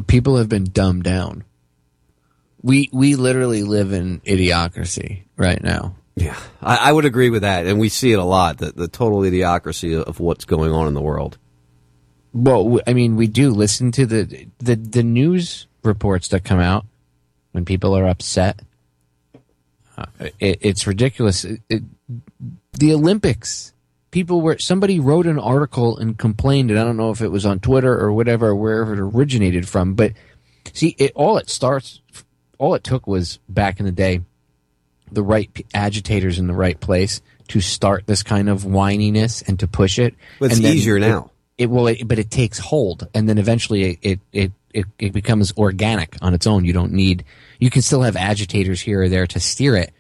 People have been dumbed down. We we literally live in idiocracy right now. Yeah, I, I would agree with that, and we see it a lot. The the total idiocracy of what's going on in the world. Well, I mean, we do listen to the the the news reports that come out when people are upset. Uh, it, it's ridiculous. It, it, the Olympics, people were somebody wrote an article and complained, and I don't know if it was on Twitter or whatever, wherever it originated from. But see, it all it starts, all it took was back in the day, the right agitators in the right place to start this kind of whininess and to push it. But it's easier now. It will, it, but it takes hold, and then eventually it, it it it becomes organic on its own. You don't need. You can still have agitators here or there to steer it,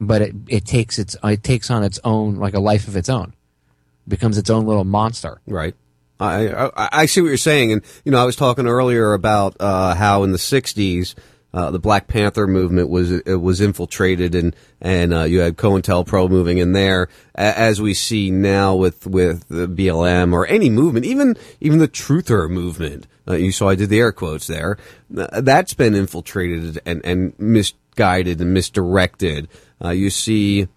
but it it takes its it takes on its own like a life of its own, becomes its own little monster. Right. I, I I see what you're saying, and you know I was talking earlier about uh, how in the '60s uh, the Black Panther movement was was infiltrated, and and uh, you had COINTELPRO moving in there, as we see now with with the BLM or any movement, even even the Truther movement. Uh, you saw I did the air quotes there. Uh, that's been infiltrated and and misguided and misdirected. Uh, you see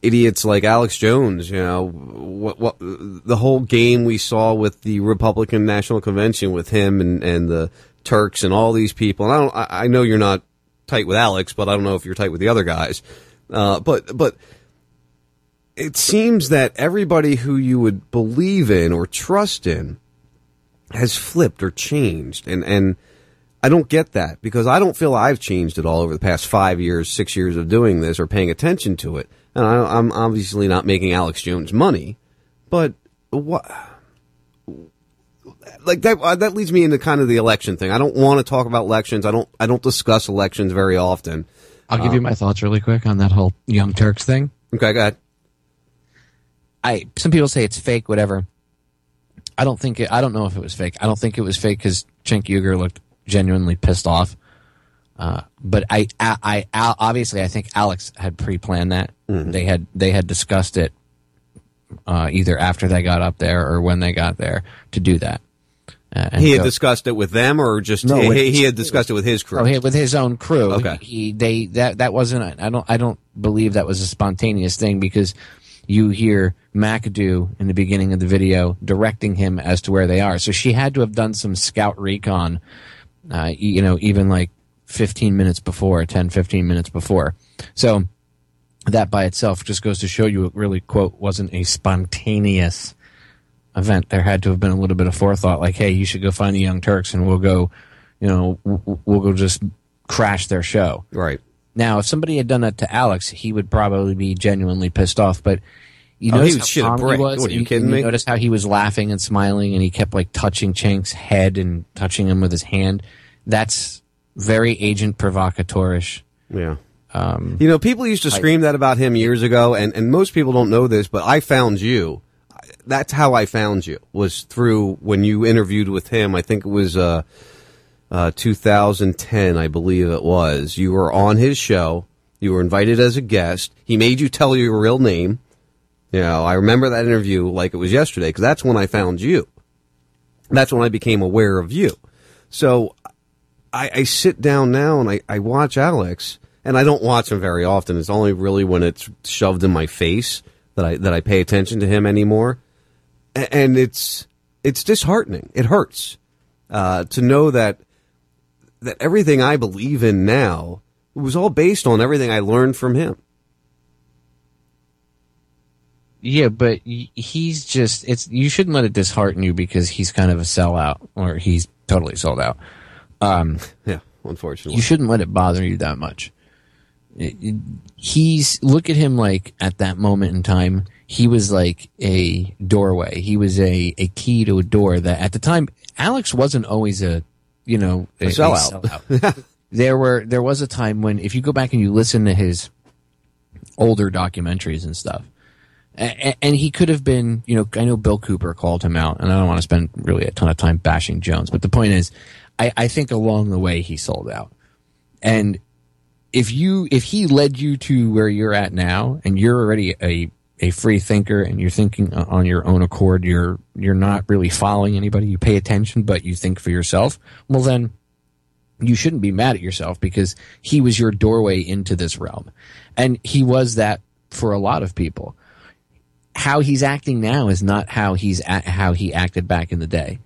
idiots like Alex Jones, you know, what, what, the whole game we saw with the Republican National Convention with him and, and the Turks and all these people. And I don't, I know you're not tight with Alex, but I don't know if you're tight with the other guys. Uh, but, but it seems that everybody who you would believe in or trust in has flipped or changed. And, and, I don't get that because I don't feel I've changed at all over the past five years, six years of doing this or paying attention to it. And I, I'm obviously not making Alex Jones money, but what? Like that, uh, that leads me into kind of the election thing. I don't want to talk about elections. I don't, I don't discuss elections very often. I'll give you Um, my thoughts really quick on that whole Young Turks thing. Okay, go ahead. I some people say it's fake, whatever. I don't think it, I don't know if it was fake. I don't think it was fake because Cenk Uygur looked genuinely pissed off. Uh, but I, I, I, obviously I think Alex had pre-planned that. They had they had discussed it uh, either after they got up there or when they got there to do that. Uh, He had go- discussed it with them, or just No, he, with- he had discussed it with his crew. Oh, he- with his own crew. Okay. He, he- they that that wasn't. I don't. I don't believe that was a spontaneous thing because you hear McAdoo in the beginning of the video directing him as to where they are. So she had to have done some scout recon. Uh, you know, even like 15 minutes before, 10, 15 minutes before. So that by itself just goes to show you it really quote wasn't a spontaneous event. There had to have been a little bit of forethought, like, hey, you should go find the Young Turks, and we'll go, you know, we'll go just crash their show. Right. Now, if somebody had done that to Alex, he would probably be genuinely pissed off. But you Oh, he notice would how shit calm he was. What, are you kidding and me? Notice how he was laughing and smiling, and he kept like touching Cenk's head and touching him with his hand. That's very agent provocatorish. Yeah. Um, You know, people used to I- scream that about him years ago, and, and most people don't know this, but I found you. That's how I found you, was through when you interviewed with him. I think it was uh, uh, 2010, I believe it was. You were on his show. You were invited as a guest. He made you tell your real name. You know, I remember that interview like it was yesterday, because that's when I found you. That's when I became aware of you. So I, I sit down now and I, I watch Alex, and I don't watch him very often. It's only really when it's shoved in my face that I that I pay attention to him anymore. And it's it's disheartening. It hurts uh, to know that that everything I believe in now was all based on everything I learned from him. Yeah, but he's just it's you shouldn't let it dishearten you because he's kind of a sellout or he's totally sold out. Um, yeah, unfortunately, you shouldn't let it bother you that much. He's look at him like at that moment in time, he was like a doorway. He was a a key to a door that at the time Alex wasn't always a you know A sellout. sellout. there were there was a time when if you go back and you listen to his older documentaries and stuff. And, and he could have been, you know, I know Bill Cooper called him out, and I don't want to spend really a ton of time bashing Jones, but the point is, I, I think along the way he sold out. And if you, if he led you to where you're at now, and you're already a, a free thinker, and you're thinking on your own accord, you're, you're not really following anybody, you pay attention, but you think for yourself, well then, you shouldn't be mad at yourself because he was your doorway into this realm. And he was that for a lot of people. How he's acting now is not how he's a- how he acted back in the day.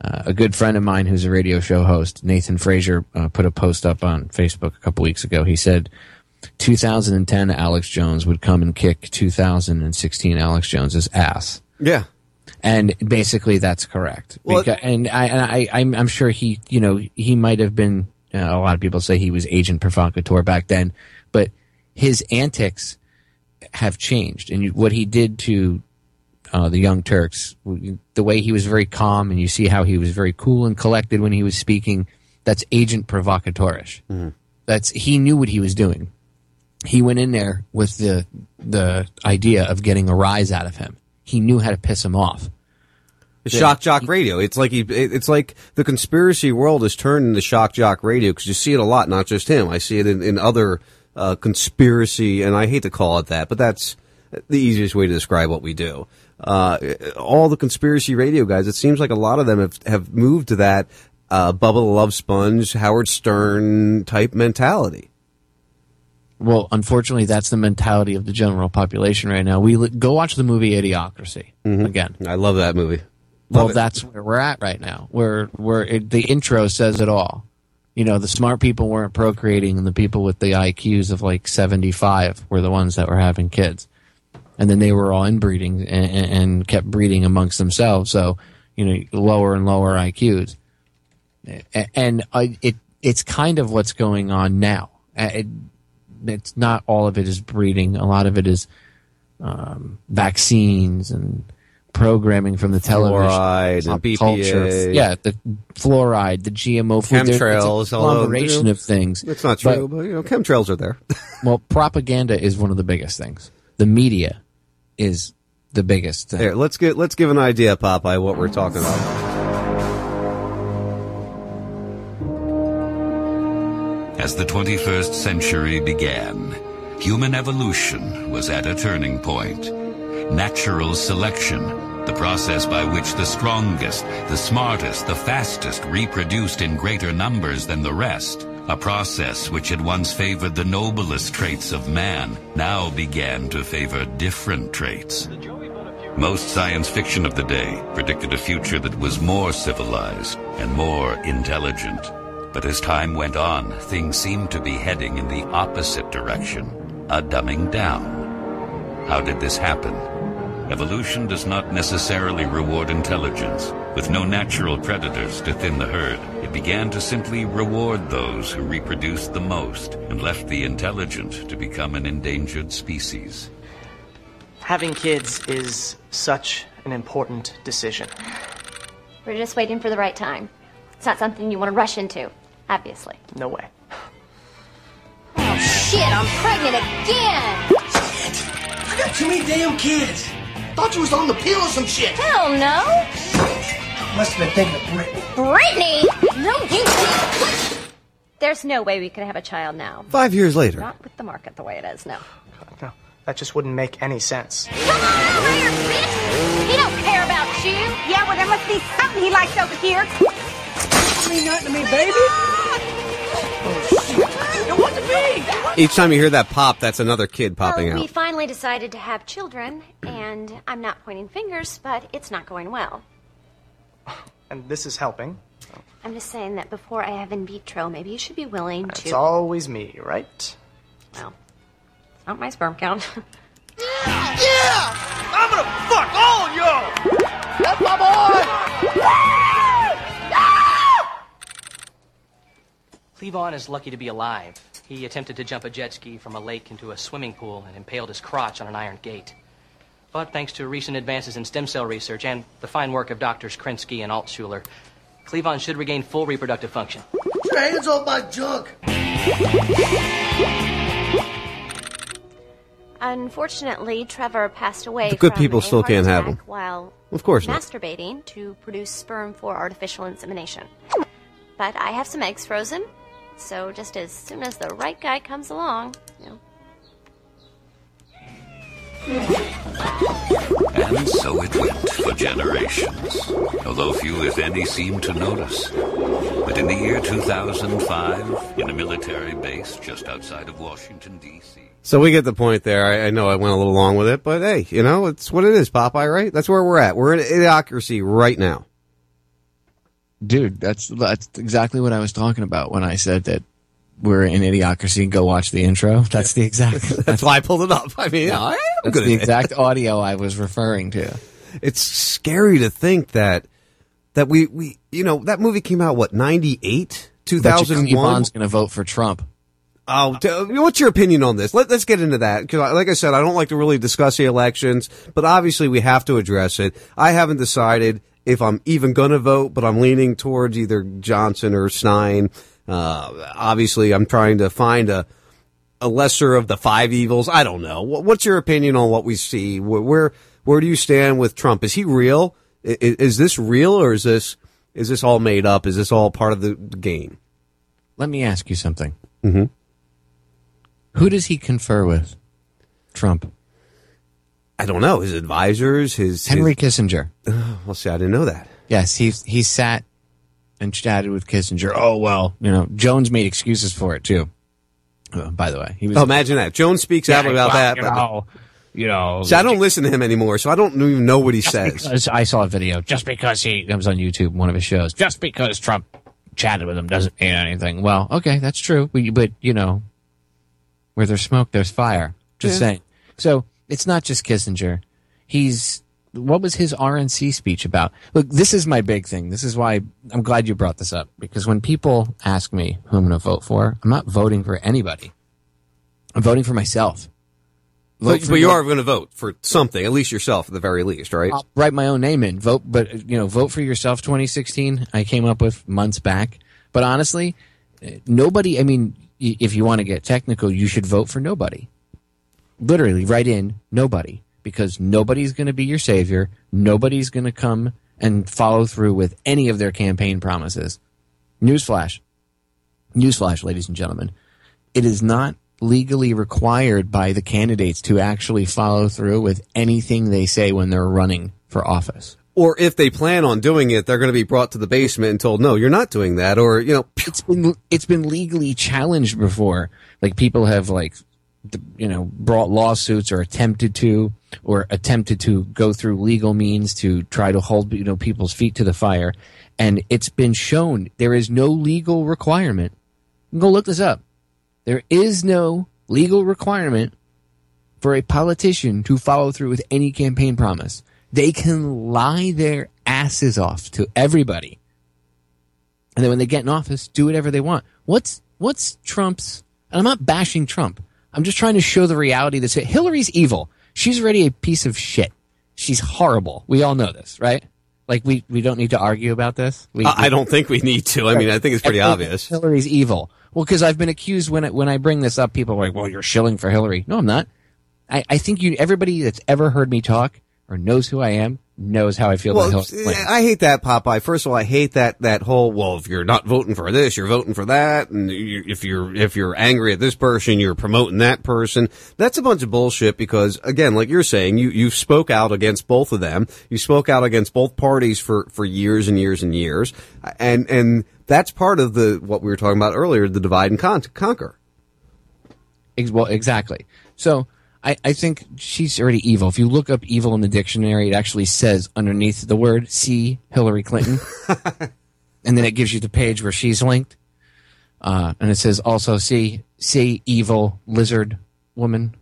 Uh, a good friend of mine who's a radio show host, Nathan Frazier, uh, put a post up on Facebook a couple weeks ago. He said 2010 Alex Jones would come and kick 2016 Alex Jones's ass. Yeah. And basically, that's correct. Well- Beca- and I, and I, I'm, I'm sure he, you know, he might have been. Uh, a lot of people say he was agent provocateur back then, but his antics have changed, and what he did to uh, the Young Turks, the way he was very calm, and you see how he was very cool and collected when he was speaking. That's agent provocateurish. That's he knew what he was doing. He went in there with the the idea of getting a rise out of him. He knew how to piss him off. The shock jock radio. It's like he, it's like the conspiracy world has turned into shock jock radio because you see it a lot, not just him. I see it in, in other uh, conspiracy, and I hate to call it that, but that's the easiest way to describe what we do. Uh, all the conspiracy radio guys, it seems like a lot of them have, have moved to that uh, Bubba the Love Sponge, Howard Stern type mentality. Well, unfortunately, that's the mentality of the general population right now. We go watch the movie Idiocracy again. I love that movie. Well, it. that's where we're at right now. Where where it, the intro says it all. You know, the smart people weren't procreating, and the people with the IQs of like seventy five were the ones that were having kids, and then they were all inbreeding and, and, kept breeding amongst themselves. So you know, lower and lower IQs, and uh, it it's kind of what's going on now. It, it's not all of it is breeding. A lot of it is um, vaccines and programming from the television, Fluoride culture. Yeah, the fluoride, the GMO food, Chemtrails, it's a although, combination you know, of things. It's not true, but, you know, chemtrails are there. well, propaganda is one of the biggest things. The media is the biggest thing. Here, let's get let's give an idea, Popeye, what we're talking about. As the 21st century began, human evolution was at a turning point. Natural selection, the process by which the strongest, the smartest, the fastest reproduced in greater numbers than the rest, a process which had once favored the noblest traits of man, now began to favor different traits. Most science fiction of the day predicted a future that was more civilized and more intelligent. But as time went on, things seemed to be heading in the opposite direction, a dumbing down. How did this happen? Evolution does not necessarily reward intelligence. With no natural predators to thin the herd, began to simply reward those who reproduced the most and left the intelligent to become an endangered species. Having kids is such an important decision. We're just waiting for the right time. It's not something you want to rush into, obviously. No way. Oh shit, I'm pregnant again! I got too many damn kids. Thought you was on the pill or some shit. Hell no! Must have been thinking of Brittany. Brittany! No, you. There's no way we can have a child now. Five years later. Not with the market the way it is, no. No, that just wouldn't make any sense. Come on, liar! He don't care about you. Yeah, well, there must be something he likes over here. Mean nothing to me, baby. what to be? Each time you hear that pop, that's another kid popping well, we out. finally decided to have children, and I'm not pointing fingers, but it's not going well. And this is helping. I'm just saying that before I have in vitro, maybe you should be willing It's to. It's always me, right? Well, it's not my sperm count. Yeah! I'm gonna fuck all of y'all! That's my boy! Cleavon is lucky to be alive. He attempted to jump a jet ski from a lake into a swimming pool and impaled his crotch on an iron gate. But thanks to recent advances in stem cell research and the fine work of doctors Krinsky and Altschuler, Cleavon should regain full reproductive function. Hands off my junk! Unfortunately, Trevor passed away. The good from people a still can't have him. them. While Of course not. masturbating to produce sperm for artificial insemination. But I have some eggs frozen, so just as soon as the right guy comes along, you know. And so it went for generations, although few, if any, seemed to notice. But in the year 2005, in a military base just outside of Washington, D.C., So we get the point there. I, I know I went a little long with it, but hey, you know, it's what it is, Popeye, right? That's where we're at. We're in idiocracy right now. Dude, that's that's exactly what I was talking about when I said that we're in idiocracy. Go watch the intro. That's the exact. That's why I pulled it up. I mean, I am that's good the exact audio I was referring to. It's scary to think that that we we you know that movie came out what ninety eight two thousand one. Bond's going to vote for Trump. Oh, t- what's your opinion on this? Let, let's get into that because, like I said, I don't like to really discuss the elections, but obviously we have to address it. I haven't decided if I'm even going to vote, but I'm leaning towards either Johnson or Stein. Uh, obviously, I'm trying to find a a lesser of the five evils. I don't know. What's your opinion on what we see? Where where, where do you stand with Trump? Is he real? Is, this real or is this is this all made up? Is this all part of the game? Let me ask you something. Mm-hmm. Who does he confer with? Trump. I don't know. His advisors, his Henry his- Kissinger. well, see, I didn't know that. Yes, he he sat and chatted with Kissinger. Oh well, you know, Jones made excuses for it too. Uh, by the way, he was. Oh, imagine that. Jones speaks out about well, that. you but- know, you know. See, I don't listen to him anymore, so I don't even know what he says. I saw a video just because he was on YouTube, one of his shows. Just because Trump chatted with him doesn't mean anything. Well, okay, that's true, but, but you know, where there's smoke, there's fire. Just Yeah. saying. So it's not just Kissinger. He's what was his RNC speech about? Look, this is my big thing. This is why I'm glad you brought this up because when people ask me who I'm going to vote for, I'm not voting for anybody. I'm voting for myself. Vote But, for but you are going to vote for something, at least yourself, at the very least, right? I'll write my own name in. Vote, but you know, vote for yourself. 2016, I came up with months back. But honestly, nobody. I mean, if you want to get technical, you should vote for nobody. Literally, write in nobody because nobody's going to be your savior. Nobody's going to come and follow through with any of their campaign promises. Newsflash. Newsflash, ladies and gentlemen. It is not legally required by the candidates to actually follow through with anything they say when they're running for office. Or if they plan on doing it, they're going to be brought to the basement and told, "No, you're not doing that." Or you know, it's been it's been legally challenged before. Like people have like you know brought lawsuits or attempted to or attempted to go through legal means to try to hold you know people's feet to the fire, and it's been shown there is no legal requirement. Go look this up. There is no legal requirement for a politician to follow through with any campaign promise. They can lie their asses off to everybody. And then when they get in office, do whatever they want. What's what's Trump's and I'm not bashing Trump. I'm just trying to show the reality that Hillary's evil. She's already a piece of shit. She's horrible. We all know this, right? Like we, we don't need to argue about this. We, I I don't think we need to. I mean, I think it's pretty Everything- obvious. Hillary's evil. Well, because I've been accused when I, when I bring this up, people are like, "Well, you're shilling for Hillary." No, I'm not. I, I think you everybody that's ever heard me talk or knows who I am knows how I feel Well, about Hillary. I hate that, Popeye. First of all, I hate that that whole. Well, if you're not voting for this, you're voting for that, and you, if you're if you're angry at this person, you're promoting that person. That's a bunch of bullshit. Because again, like you're saying, you you spoke out against both of them. You spoke out against both parties for for years and years and years, and and that's part of the what we were talking about earlier, the divide and con- conquer. Ex- Well, exactly. So I, I think she's already evil. If you look up evil in the dictionary, it actually says underneath the word "see Hillary Clinton," and then it gives you the page where she's linked, uh, and it says also "see see evil lizard woman."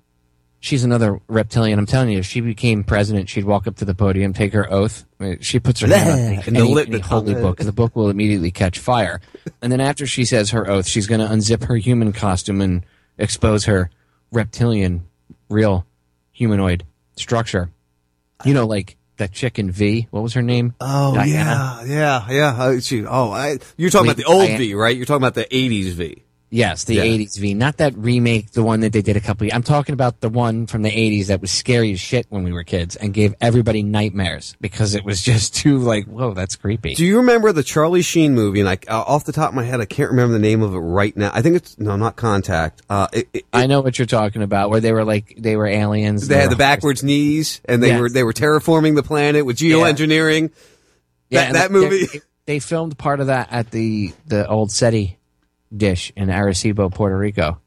she's another reptilian. I'm telling you, if she became president, she'd walk up to the podium, take her oath. I mean, She puts her hand on Bleh. any, And the any- lit- any the- holy book. The book will immediately catch fire. And then after she says her oath, she's going to unzip her human costume and expose her reptilian, real humanoid structure. You know, like that chicken V. What was her name? Oh Diana. yeah, yeah, yeah. Uh, she, oh, I, you're talking about the old Diana- V, right? You're talking about the '80s V. Yes, the Yeah. 80s V, not that remake, the one that they did a couple. years. I'm talking about the one from the 80s that was scary as shit when we were kids and gave everybody nightmares because it was just too like, whoa, that's creepy. Do you remember the Charlie Sheen movie? And I, uh, off the top of my head, I can't remember the name of it right now. I think it's no, not Contact. Uh, it, it, I know what you're talking about, where they were like they were aliens. they and had the backwards knees, and they Yes. were they were terraforming the planet with geoengineering. that, and that movie. They, they filmed part of that at the the old SETI dish in Arecibo, Puerto Rico.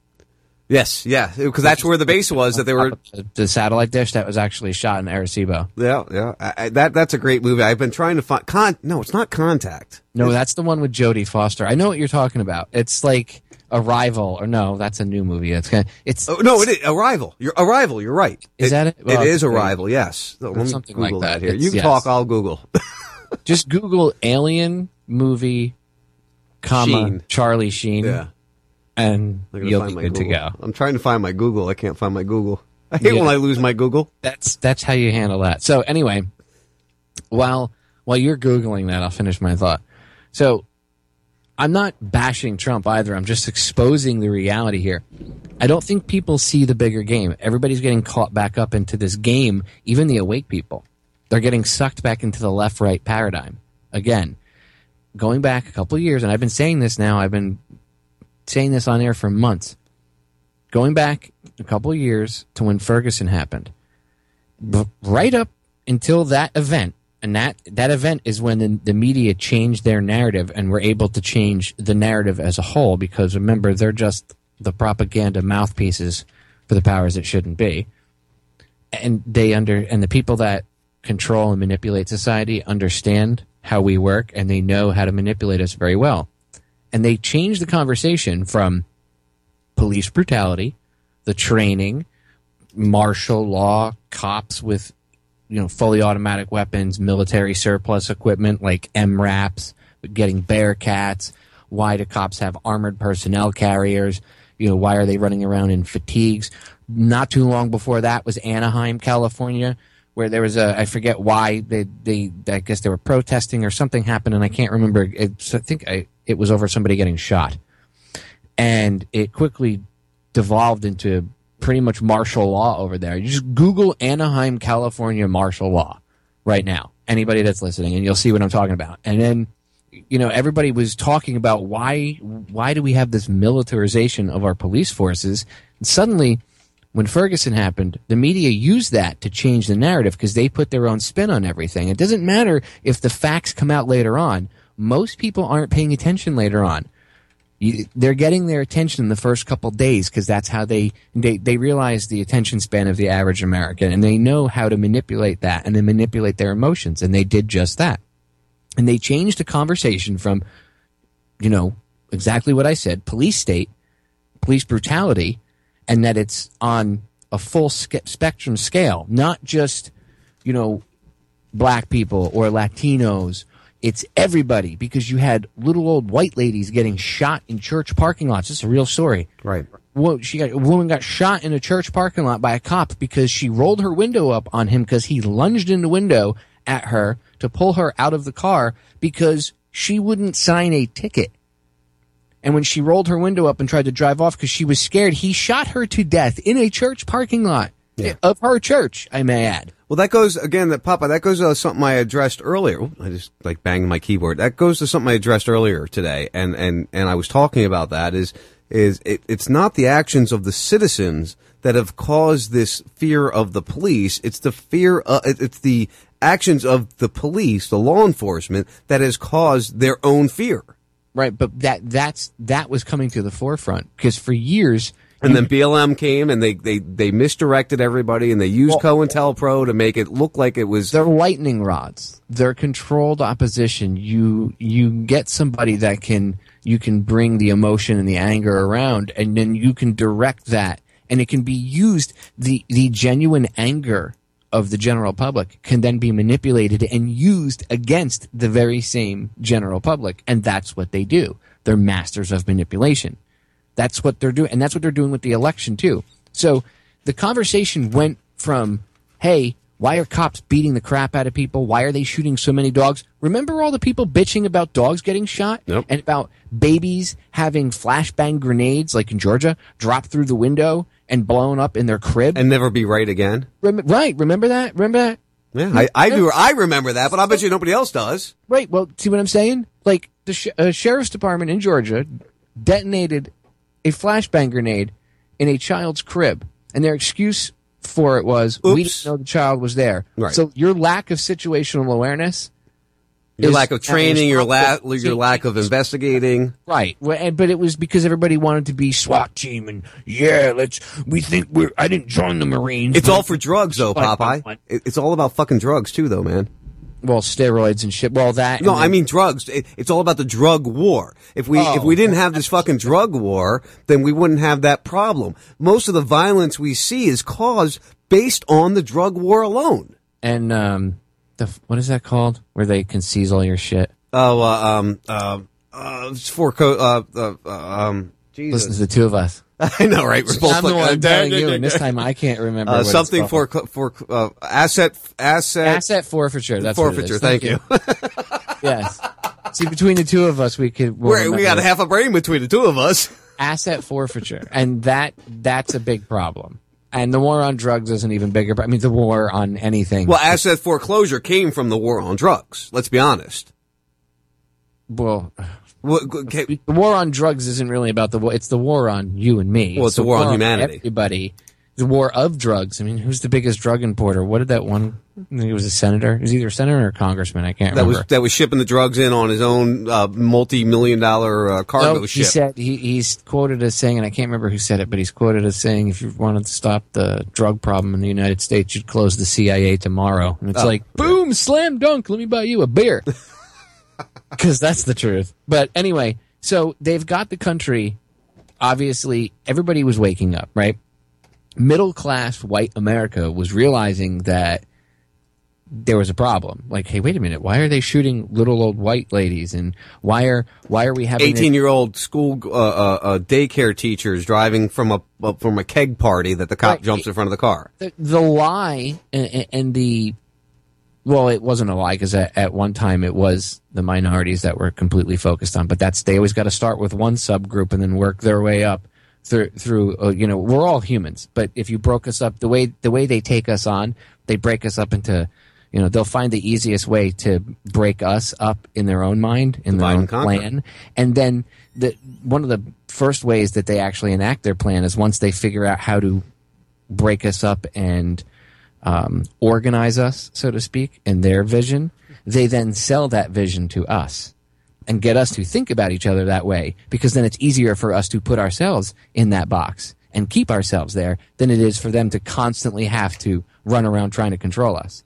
Yes, yeah, because that's where the base was. That they were. The satellite dish that was actually shot in Arecibo. Yeah, yeah. I, I, that that's a great movie. I've been trying to find. Con- no, it's not Contact. No, that's the one with Jodie Foster. I know what you're talking about. It's like Arrival, or no, that's a new movie. It's kind of, it's Oh, no, it is Arrival. You're Arrival. You're right. Is that it? Well, it oh, is okay. Arrival. Yes. So Or let me something like Google that. here. You It's- can yes. talk. I'll Google. just Google alien movie, comma Sheen. Charlie Sheen, Yeah. and you'll find be my good to go. I'm trying to find my Google. I can't find my Google. I hate Yeah. when I lose my Google. That's that's how you handle that. So anyway, while while you're googling that, I'll finish my thought. So I'm not bashing Trump either. I'm just exposing the reality here. I don't think people see the bigger game. Everybody's getting caught back up into this game, even the awake people. They're getting sucked back into the left right paradigm. Again, going back a couple of years, and I've been saying this now, I've been saying this on air for months. Going back a couple of years to when Ferguson happened, right up until that event, and that that event is when the, the media changed their narrative and were able to change the narrative as a whole. Because remember, they're just the propaganda mouthpieces for the powers that shouldn't be, and they under and the people that control and manipulate society understand how we work and they know how to manipulate us very well. And they changed the conversation from police brutality, the training, martial law, cops with you know fully automatic weapons, military surplus equipment like MRAPs, getting Bearcats. Why do cops have armored personnel carriers? You know why are they running around in fatigues? Not too long before that was Anaheim, California, where there was a I forget why they they I guess they were protesting or something happened and I can't remember. It's, I think I, it was over somebody getting shot and it quickly devolved into pretty much martial law over there. You just Google Anaheim, California martial law right now. Anybody that's listening, and you'll see what I'm talking about. And then, you know, everybody was talking about why why do we have this militarization of our police forces? And suddenly, when Ferguson happened, the media used that to change the narrative because they put their own spin on everything. It doesn't matter if the facts come out later on. Most people aren't paying attention later on you, they're getting their attention in the first couple days because that's how they, they they realize the attention span of the average American and they know how to manipulate that and then manipulate their emotions and they did just that and they changed the conversation from you know exactly what I said police state police brutality and that it's on a full spectrum scale not just you know black people or Latinos. It's everybody because you had little old white ladies getting shot in church parking lots. This is a real story. Right. Well, she got a woman got shot in a church parking lot by a cop because she rolled her window up on him because he lunged in the window at her to pull her out of the car because she wouldn't sign a ticket. And when she rolled her window up and tried to drive off because she was scared, he shot her to death in a church parking lot of her church, I may add. Well, that goes again. That Papa, that goes to something I addressed earlier. Ooh, I just like banged my keyboard. That goes to something I addressed earlier today, and and and I was talking about that. Is is it, it's not the actions of the citizens that have caused this fear of the police. It's the fear. Uh, it, it's the actions of the police, the law enforcement, that has caused their own fear. Right, but that that's that was coming to the forefront because for years And then BLM came and they, they, they misdirected everybody and they used COINTELPRO to make it look like it was. They're lightning rods. They're controlled opposition. You you get somebody that can you can bring the emotion and the anger around, and then you can direct that and it can be used. the The genuine anger of the general public can then be manipulated and used against the very same general public, and that's what they do. They're masters of manipulation. That's what they're doing, and that's what they're doing with the election too. So the conversation went from, "Hey, why are cops beating the crap out of people? Why are they shooting so many dogs?" Remember all the people bitching about dogs getting shot and about babies having flashbang grenades, like in Georgia, drop through the window and blown up in their crib and never be right again. Rem- right? Remember that? Remember that? Yeah, I, I do. I remember that, but I bet you nobody else does. Right. Well, see what I'm saying? Like the sh- uh, sheriff's department in Georgia detonated a flashbang grenade in a child's crib, and their excuse for it was we didn't know the child was there. Right. So your lack of situational awareness, Your lack of training, your lack, responsible- your lack of investigating. Right. Well, but it was because everybody wanted to be SWAT team and yeah, let's. We think we're. I didn't join the Marines. It's all for drugs, though, Popeye. It's all about fucking drugs too, though, man. Well, steroids and shit. Well, that. No, I mean drugs. It- It's all about the drug war. If we if Oh. we didn't have this fucking drug war, then we wouldn't have that problem. Most of the violence we see is caused based on the drug war alone. and um, the what is that called? Where they can seize all your shit. Oh, uh, um, uh, uh, it's for co- uh, uh, uh, um, Jesus. Listen to the two of us. I know, right? We're both I'm the one telling you, and this time I can't remember. Uh, what something for for uh, asset asset asset forfeiture. That's forfeiture. is. Thank, you. yes. See, between the two of us, we could. we'll We're, we got that. half a brain between the two of us. asset forfeiture, and that that's a big problem. And the war on drugs is an even bigger. I mean, the war on anything. Well, asset foreclosure came from the war on drugs. Let's be honest. Well, okay. the war on drugs isn't really about the war. It's the war on you and me. Well, it's a the war on humanity. Everybody. The war of drugs. I mean, who's the biggest drug importer? What did that one? I think it was a senator. It was either a senator or a congressman. I can't That remember. was that was shipping the drugs in on his own uh, multi-million dollar uh, cargo No, he ship. said he, he's quoted as saying, and I can't remember who said it, but he's quoted as saying, if you wanted to stop the drug problem in the United States, you'd close the CIA tomorrow. And it's Oh, like, boom, slam dunk. Let me buy you a beer, because that's the truth. But anyway, so they've got the country. Obviously, everybody was waking up, right? Middle class white America was realizing that there was a problem. Like, hey, wait a minute, why are they shooting little old white ladies, and why are why are we having Eighteen-year-old school uh, uh, uh, daycare teachers driving from a uh, from a keg party that the cop Right. jumps in front of the car. the, the lie and, and the well it wasn't a lie because at, at one time it was the minorities that were completely focused on but that's they always got to start with one subgroup and then work their way up through through uh, you know we're all humans but if you broke us up the way the way they take us on they break us up into you know they'll find the easiest way to break us up in their own mind in their own and plan. And then the one of the first ways that they actually enact their plan is once they figure out how to break us up and um, organize us, so to speak, in their vision, they then sell that vision to us and get us to think about each other that way because then it's easier for us to put ourselves in that box and keep ourselves there than it is for them to constantly have to run around trying to control us.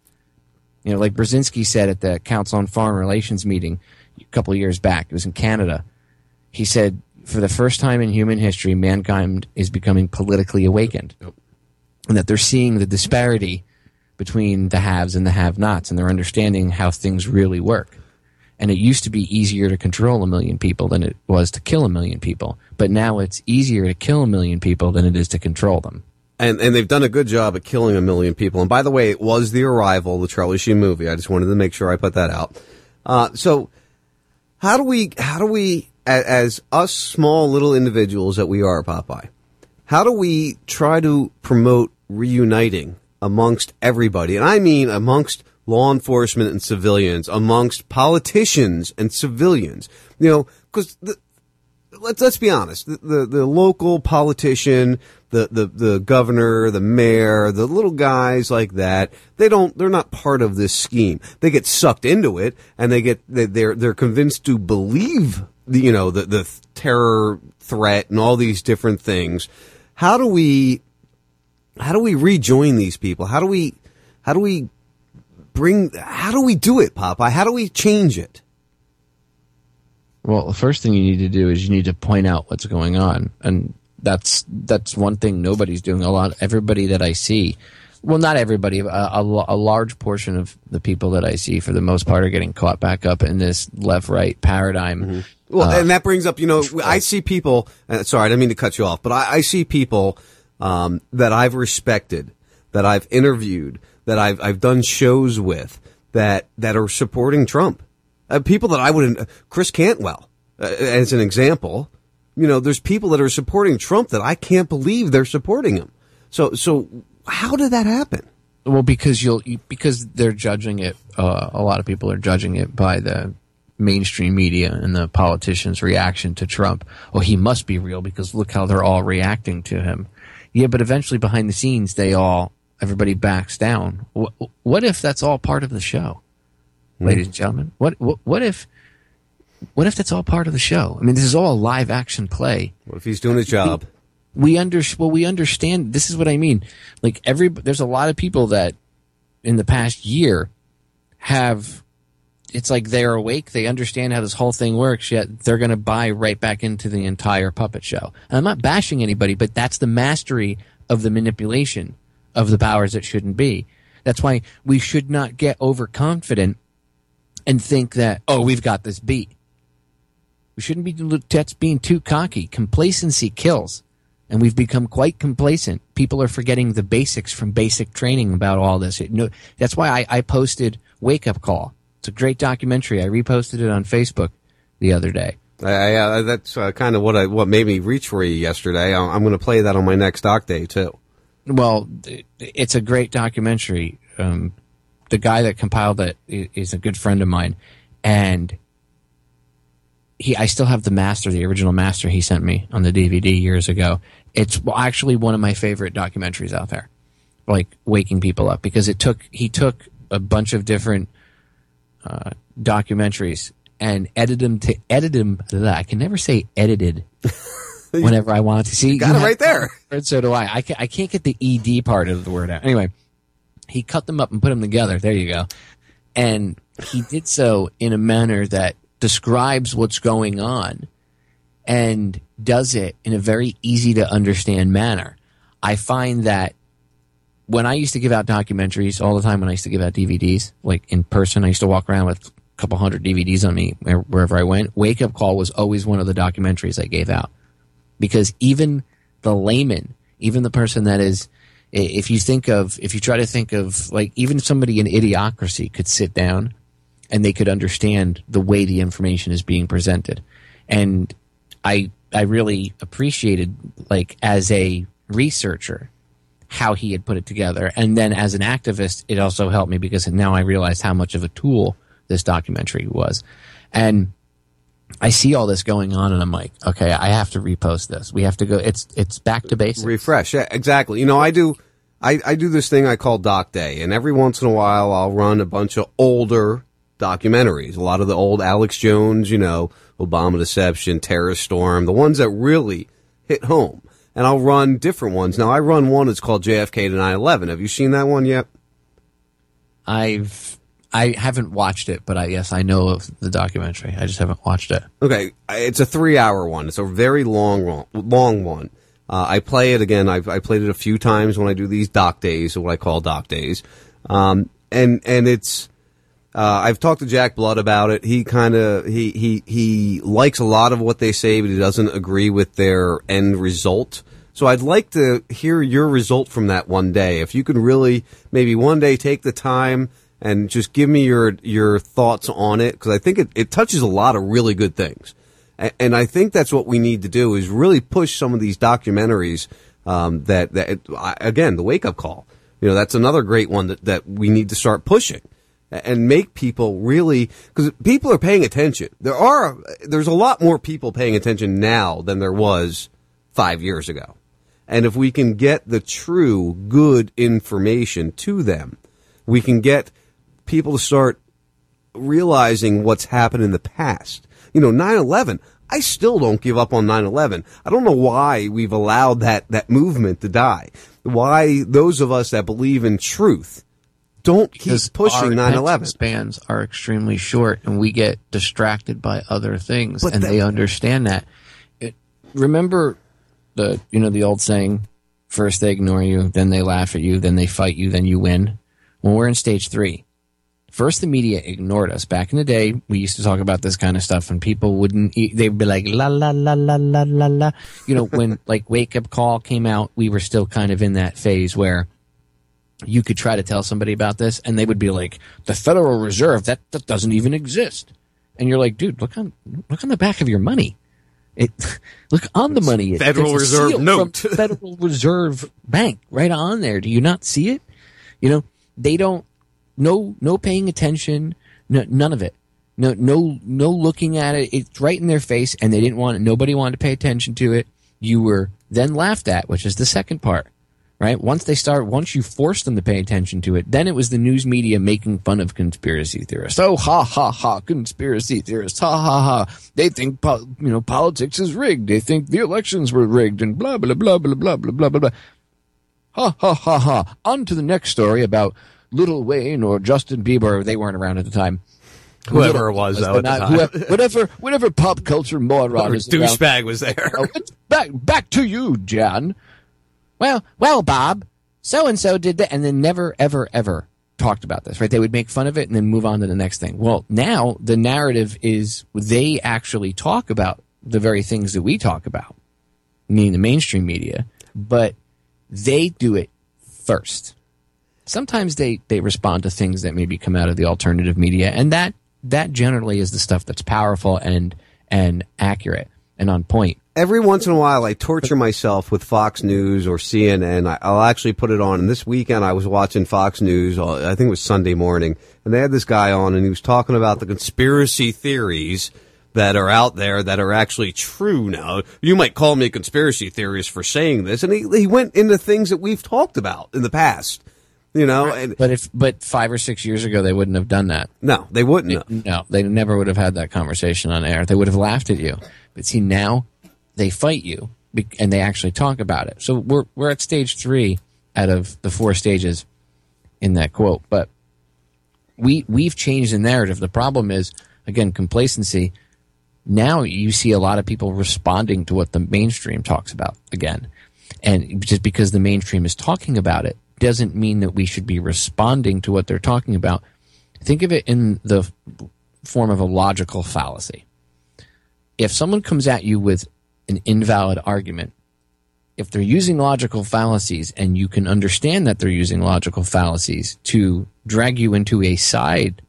You know, like Brzezinski said at the Council on Foreign Relations meeting a couple of years back, it was in Canada. He said, for the first time in human history, mankind is becoming politically awakened. And that they're seeing the disparity between the haves and the have nots, and they're understanding how things really work. And it used to be easier to control a million people than it was to kill a million people. But now it's easier to kill a million people than it is to control them. And and they've done a good job at killing a million people. And by the way, it was The Arrival, the Charlie Sheen movie. I just wanted to make sure I put that out. Uh, so how do we how do we a- as us small little individuals that we are, Popeye? How do we try to promote reuniting amongst everybody? And I mean amongst law enforcement and civilians, amongst politicians and civilians. You know, because let's let's be honest. The, the the local politician, the, the the governor, the mayor, the little guys like that, they don't they're not part of this scheme. They get sucked into it and they get they, they're they're convinced to believe the you know the the terror threat and all these different things. How do we how do we rejoin these people? How do we how do we bring how do we do it, Popeye? How do we change it? Well, the first thing you need to do is you need to point out what's going on. And that's that's one thing nobody's doing. A lot, everybody that I see, well, not everybody, a, a, a large portion of the people that I see, for the most part, are getting caught back up in this left-right paradigm. Well, Uh, and that brings up, you know, I see people. Uh, sorry, I didn't mean to cut you off, but I, I see people um, that I've respected, that I've interviewed, that I've I've done shows with, that that are supporting Trump. Uh, people that I wouldn't. Chris Cantwell, uh, as an example. You know, there's people that are supporting Trump that I can't believe they're supporting him. So, so how did that happen? Well, because you'll because they're judging it. Uh, a lot of people are judging it by the mainstream media and the politicians' reaction to Trump. Oh, he must be real because look how they're all reacting to him. Yeah, but eventually, behind the scenes, they all everybody backs down. What, what if that's all part of the show, hmm. ladies and gentlemen? What, what what if what if that's all part of the show? I mean, this is all a live action play. What if he's doing his job? we under well we understand this is what i mean like every there's a lot of people that in the past year have it's like they're awake they understand how this whole thing works yet they're going to buy right back into the entire puppet show and i'm not bashing anybody but that's the mastery of the manipulation of the powers that shouldn't be that's why we should not get overconfident and think that oh we've got this beat we shouldn't be that's being too cocky complacency kills and we've become quite complacent. People are forgetting the basics from basic training about all this. It, no, that's why I, I posted Wake Up Call. It's a great documentary. I reposted it on Facebook the other day. I, uh, that's uh, kind of what I, what made me reach for you yesterday. I, I'm going to play that on my next doc day too. Well, it's a great documentary. Um, the guy that compiled it is a good friend of mine, and he I still have the master, the original master he sent me on the DVD years ago. It's actually one of my favorite documentaries out there, like waking people up because it took he took a bunch of different uh, documentaries and edited them to edit them. I can never say edited. Whenever I want to see, you got you it right there. and so do I. I can't, I can't get the ed part of the word out. Anyway, he cut them up and put them together. There you go. And he did so in a manner that describes what's going on and does it in a very easy to understand manner. I find that when I used to give out documentaries all the time, when I used to give out DVDs, like in person, I used to walk around with a couple hundred DVDs on me wherever I went. Wake Up Call was always one of the documentaries I gave out because even the layman, even the person that is, if you think of, if you try to think of, like, even somebody in idiocracy could sit down and they could understand the way the information is being presented. And I, I really appreciated, like, as a researcher, how he had put it together. And then as an activist, it also helped me because now I realized how much of a tool this documentary was. And I see all this going on and I'm like, okay, I have to repost this. We have to go. It's, it's back to basics. Refresh. Yeah, exactly. You know, I do, I, I do this thing I call Doc Day, and every once in a while I'll run a bunch of older documentaries. A lot of the old Alex Jones, you know, Obama Deception, Terror Storm, the ones that really hit home. And I'll run different ones. Now I run one that's called JFK to 9/11. Have you seen that one yet? I've, I haven't watched it, but I, yes, I know of the documentary. I just haven't watched it. Okay, it's a three-hour one. It's a very long, long one. Uh, I play it again. I've I played it a few times when I do these doc days, or what I call doc days, um, and and it's. Uh, I've talked to Jack Blood about it. He kind of he he he likes a lot of what they say, but he doesn't agree with their end result. So I'd like to hear your result from that one day. If you can really maybe one day take the time and just give me your your thoughts on it because I think it, it touches a lot of really good things. A- And I think that's what we need to do is really push some of these documentaries um, that that again the wake up call. You know that's another great one that, that we need to start pushing and make people really because people are paying attention. There are there's a lot more people paying attention now than there was five years ago. And if we can get the true good information to them, we can get people to start realizing what's happened in the past. You know, 9-11, I still don't give up on 9-11. I don't know why we've allowed that, that movement to die. Why those of us that believe in truth don't keep pushing our 9-11. attention spans are extremely short and we get distracted by other things But and that- they understand that. It, remember the you know the old saying, first they ignore you, then they laugh at you, then they fight you, then you win. When we're in stage three, first the media ignored us. Back in the day, we used to talk about this kind of stuff, and people wouldn't. They'd be like la la la la la la la. You know, when like Wake Up Call came out, we were still kind of in that phase where you could try to tell somebody about this, and they would be like, "The Federal Reserve that that doesn't even exist," and you're like, "Dude, look on look on the back of your money." It look on the money. It- Federal Reserve note. from Federal Reserve Bank right on there. Do you not see it? You know, they don't. No, no paying attention. No, none of it. No, no, no looking at it. It's right in their face, and they didn't want it. Nobody wanted to pay attention to it. You were then laughed at, which is the second part right? Once they start, once you forced them to pay attention to it, then it was the news media making fun of conspiracy theorists. Oh, ha ha ha, conspiracy theorists, ha ha ha. They think, po- you know, politics is rigged. They think the elections were rigged, and blah blah blah blah blah blah blah blah. blah. Ha ha ha ha. On to the next story about Lil Wayne or Justin Bieber. They weren't around at the time. Whoever it was, though, at the but not- time. whoever- whatever, whatever pop culture moron around. douchebag was there. Oh, back back to you, Jan. Well, well, Bob, so and so did that, and then never, ever, ever talked about this. Right? They would make fun of it and then move on to the next thing. Well, now the narrative is they actually talk about the very things that we talk about, meaning the mainstream media, but they do it first. Sometimes they they respond to things that maybe come out of the alternative media, and that that generally is the stuff that's powerful and and accurate and on point. Every once in a while, I torture myself with Fox News or CNN. I, I'll actually put it on. And this weekend, I was watching Fox News. uh, I think it was Sunday morning, and they had this guy on, and he was talking about the conspiracy theories that are out there that are actually true. Now, you might call me a conspiracy theorist for saying this, and he he went into things that we've talked about in the past. You know, and But if but five or six years ago they wouldn't have done that. no, they wouldn't. have. No, they never would have had that conversation on air. They would have laughed at you. But see now they fight you and they actually talk about it. So we're we're at stage 3 out of the four stages in that quote. But we we've changed the narrative. The problem is again complacency. Now you see a lot of people responding to what the mainstream talks about again. And just because the mainstream is talking about it doesn't mean that we should be responding to what they're talking about. Think of it in the form of a logical fallacy. If someone comes at you with an invalid argument, if they're using logical fallacies and you can understand that they're using logical fallacies to drag you into a side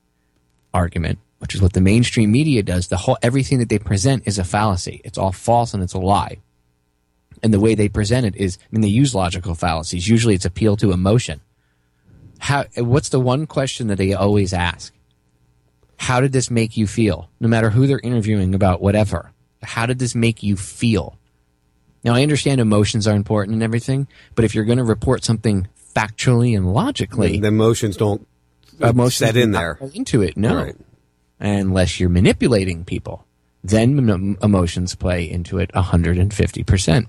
argument, which is what the mainstream media does, the whole everything that they present is a fallacy. It's all false and it's a lie. And the way they present it is, I mean, they use logical fallacies. Usually it's appeal to emotion. How, what's the one question that they always ask? How did this make you feel? No matter who they're interviewing about whatever. How did this make you feel? Now, I understand emotions are important and everything, but if you're going to report something factually and logically, the emotions don't emotions set in there. into it. No, Right. unless you're manipulating people, then emotions play into it 150 percent,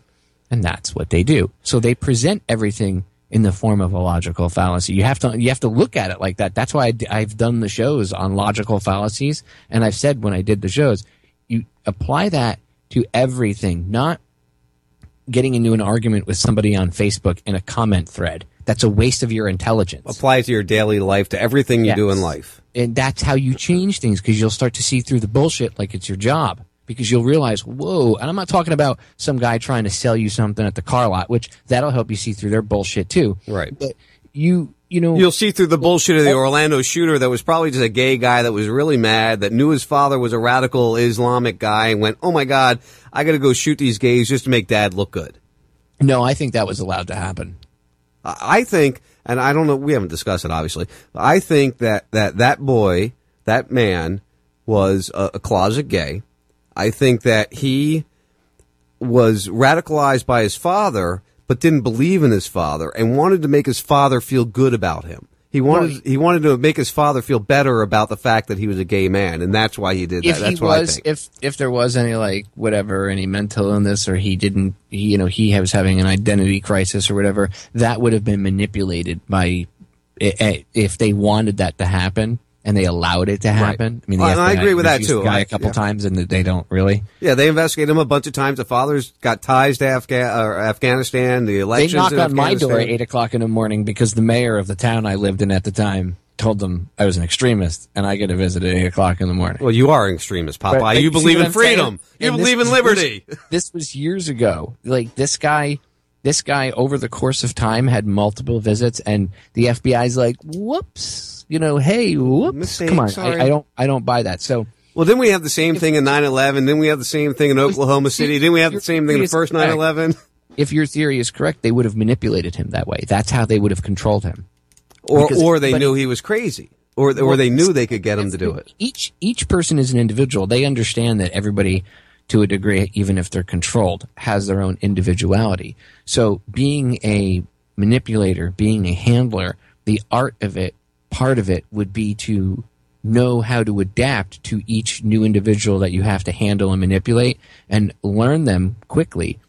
and that's what they do. So they present everything in the form of a logical fallacy. You have to you have to look at it like that. That's why I d- I've done the shows on logical fallacies, and I've said when I did the shows, you apply that to everything, not getting into an argument with somebody on Facebook in a comment thread. That's a waste of your intelligence. Apply it to your daily life, to everything you do in life. And that's how you change things because you'll start to see through the bullshit like it's your job. Because you'll realize, whoa, and I'm not talking about some guy trying to sell you something at the car lot, which that'll help you see through their bullshit too. Right. But you, you know, You'll see through the bullshit of the oh. Orlando shooter that was probably just a gay guy that was really mad, that knew his father was a radical Islamic guy and went, oh my God, I gotta go shoot these gays just to make dad look good. no, I think that was allowed to happen. I think, and I don't know, we haven't discussed it obviously, but I think that, that that boy, that man was a, a closet gay. I think that he was radicalized by his father, but didn't believe in his father and wanted to make his father feel good about him. He wanted he wanted to make his father feel better about the fact that he was a gay man, and that's why he did that. if that's he was, think. if if there was any like whatever, any mental illness, or he didn't, he, you know, he was having an identity crisis or whatever, that would have been manipulated by if they wanted that to happen. And they allowed it to happen. I mean, Well, I agree with that, too. Guy I- a couple yeah. times, and they don't really. Yeah, they investigated him a bunch of times. The father's got ties to Afga- Afghanistan. The They elections. knock in on my door at eight o'clock in the morning because the mayor of the town I lived in at the time told them I was an extremist, and I get a visit at eight o'clock in the morning. Well, you are an extremist, Popeye. But, like, you believe in freedom. You And believe in was liberty. years- this was years ago. Like this guy, this guy over the course of time had multiple visits, and the FBI's like, "Whoops, you know, hey, whoops, Mistake, come on." I, I don't, I don't buy that. So Well, then we have the same thing in 9-11. Then we have the same thing in Oklahoma City. Then we have the same thing in the first 9-11. if your theory is correct, they would have manipulated him that way. That's how they would have controlled him. Or, Because or they knew he was crazy. Or, or Well, they knew they could get him to do it. each each person is an individual. They understand that everybody, to a degree, even if they're controlled, has their own individuality. So being a manipulator, being a handler, the art of it, part of it would be to know how to adapt to each new individual that you have to handle and manipulate and learn them quickly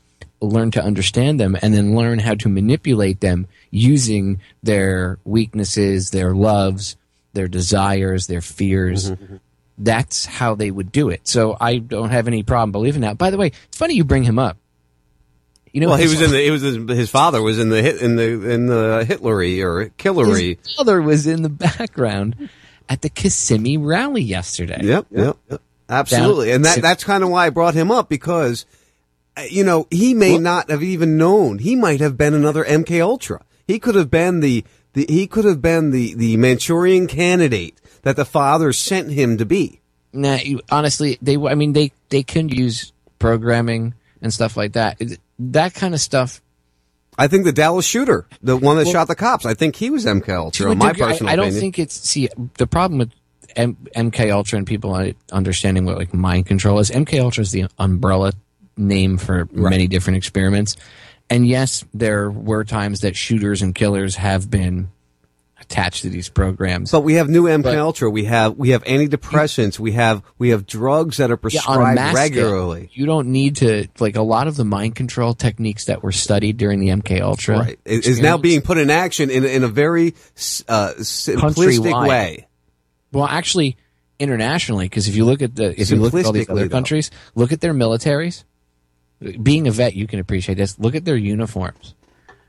learn to understand them and then learn how to manipulate them using their weaknesses, their loves, their desires, their fears. Mm-hmm. That's how they would do it. So I don't have any problem believing that. By the way, it's funny you bring him up. You know, well, he was in the. He was his, father was in the hit in the in the Hitlery or Killery. His father was in the background at the Kissimmee rally yesterday. Yep, yep, yep. absolutely. And that that's kind of why I brought him up because, uh, you know, he may not have even known. He might have been another MK Ultra. He could have been the, the he could have been the the Manchurian candidate that the father sent him to be. Nah, you, honestly, they. I mean, they they can use programming and stuff like that. It- That kind of stuff. I think the Dallas shooter, the one that Well- shot the cops, I think he was MK Ultra. In my degree, I- personal I, don't opinion. think it's see the problem with M- MK Ultra and people understanding what like mind control is. MK Ultra is the umbrella name for many different experiments, and yes, there were times that shooters and killers have been attached to these programs. But we have new MK Ultra. We have we have antidepressants. We have we have drugs that are Yeah, prescribed on regularly. Scale, you don't need to like a lot of the mind control techniques that were studied during the MK Ultra. Right. Is now being put in action in in a very uh, simplistic way. Well, actually, internationally, because if you look at the if you look at all these other though. countries, look at their militaries. Being a vet, you can appreciate this. Look at their uniforms.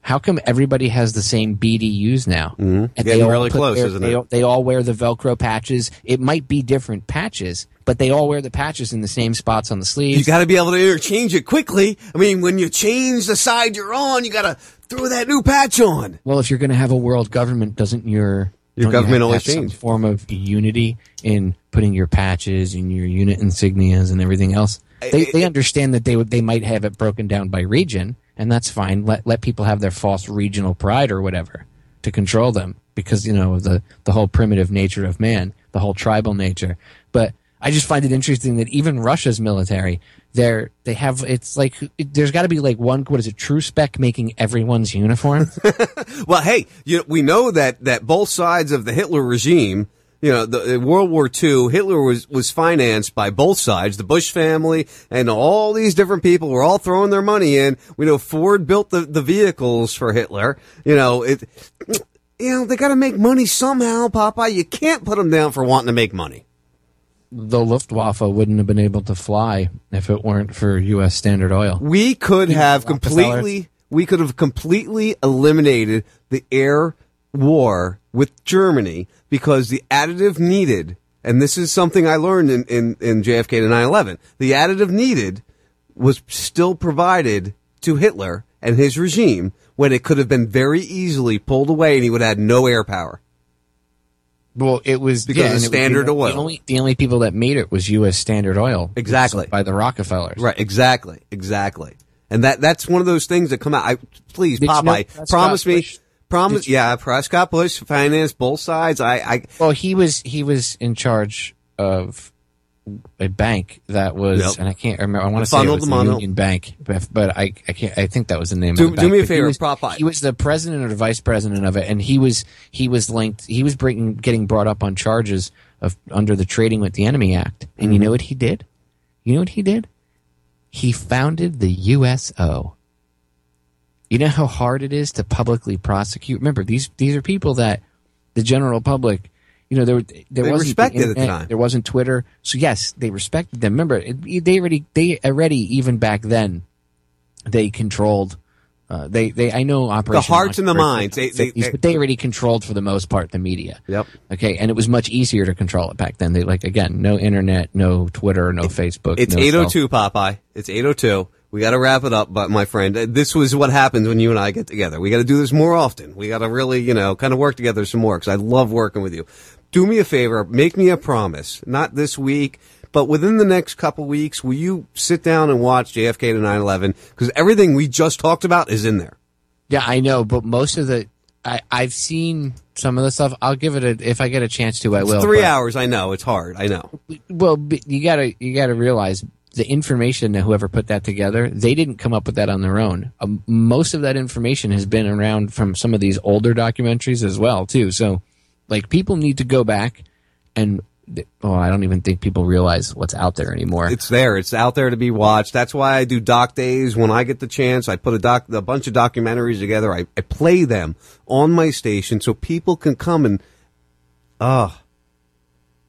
How come everybody has the same BDUs now? Mm-hmm. And Getting all really close, their- isn't they, it? They all wear the Velcro patches. It might be different patches, but they all wear the patches in the same spots on the sleeves. You got to be able to interchange it quickly. I mean, when you change the side you're on, you got to throw that new patch on. Well, if you're going to have a world government, doesn't your Your you government have always have some change. form of unity in putting your patches and your unit insignias and everything else? They they understand that they would they might have it broken down by region, and that's fine. Let let people have their false regional pride or whatever to control them because you know the the whole primitive nature of man, the whole tribal nature. But I just find it interesting that even Russia's military, they're they have it's like it, there's got to be like one what is it true spec making everyone's uniform. Well, hey, you we know that that both sides of the Hitler regime, you know, the in World War II, Hitler was was financed by both sides, the Bush family and all these different people were all throwing their money in. We know Ford built the the vehicles for Hitler. You know, it you know, they got to make money somehow, Popeye. You can't put them down for wanting to make money. the Luftwaffe wouldn't have been able to fly if it weren't for U.S. Standard Oil. We could have completely we could have completely eliminated the air war with Germany because the additive needed and this is something I learned in, in, in JFK to 9-11. The additive needed was still provided to Hitler and his regime when it could have been very easily pulled away and he would have had no air power. Well, it was Because yeah, of was Standard the, Oil. The only, the only people that made it was U.S. Standard Oil, Exactly. by the Rockefellers. Right, exactly, exactly. And that that's one of those things that come out. I please, Did you know Popeye, promise me, Bush- promise. You- yeah, Prescott Bush financed both sides. I, I Well, he was he was in charge of a bank that was, Yep. and I can't remember. I want to say it was the. Union Bank, but, I I can't. I think that was the name. Do- of the do bank. me a But he favor, was- Popeye. He was the president or the vice president of it, and he was he was linked. He was bringing getting brought up on charges of under the Trading with the Enemy Act. And Mm-hmm. you know what he did? You know what he did? He founded the USO. You know how hard it is to publicly prosecute. Remember, these these are people that the general public you know there were- there They wasn't the respected at the time. there wasn't Twitter, so yes, they respected them. Remember, it, they already they already even back then they controlled. Uh, they they I know Operation The hearts and the minds. They- they- 50s, but they already controlled for the most part the media. Yep. Okay, and it was much easier to control it back then. They like again, no internet, no Twitter, no Facebook. It's no eight oh Popeye. It's eight oh two. We got to wrap it up, but my friend, uh, this was what happens when you and I get together. We got to do this more often. We got to really, you know, kind of work together some more because I love working with you. Do me a favor, make me a promise, not this week, but within the next couple weeks, will you sit down and watch JFK to 9/11? Because everything we just talked about is in there. Yeah, I know, but most of the I I've seen some of the stuff. I'll give it a if I get a chance to. I It's will. three but- hours. I know it's hard. I know. Well, but you gotta you gotta realize the information that whoever put that together, they didn't come up with that on their own. Um, most of that information has been around from some of these older documentaries as well, too. So, like, people need to go back and. Oh, I don't even think people realize what's out there anymore. It's there. It's out there to be watched. That's why I do doc days. When I get the chance, I put a doc, a bunch of documentaries together. I, I play them on my station so people can come and, oh,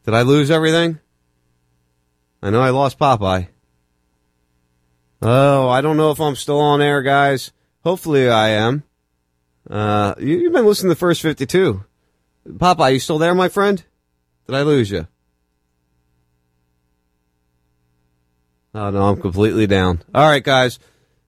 did I lose everything? I know I lost Popeye. Oh, I don't know if I'm still on air, guys. Hopefully I am. Uh, you, you've been listening to the first 52. Popeye, you still there, my friend? Did I lose you? Oh no, I'm completely down. All right, guys.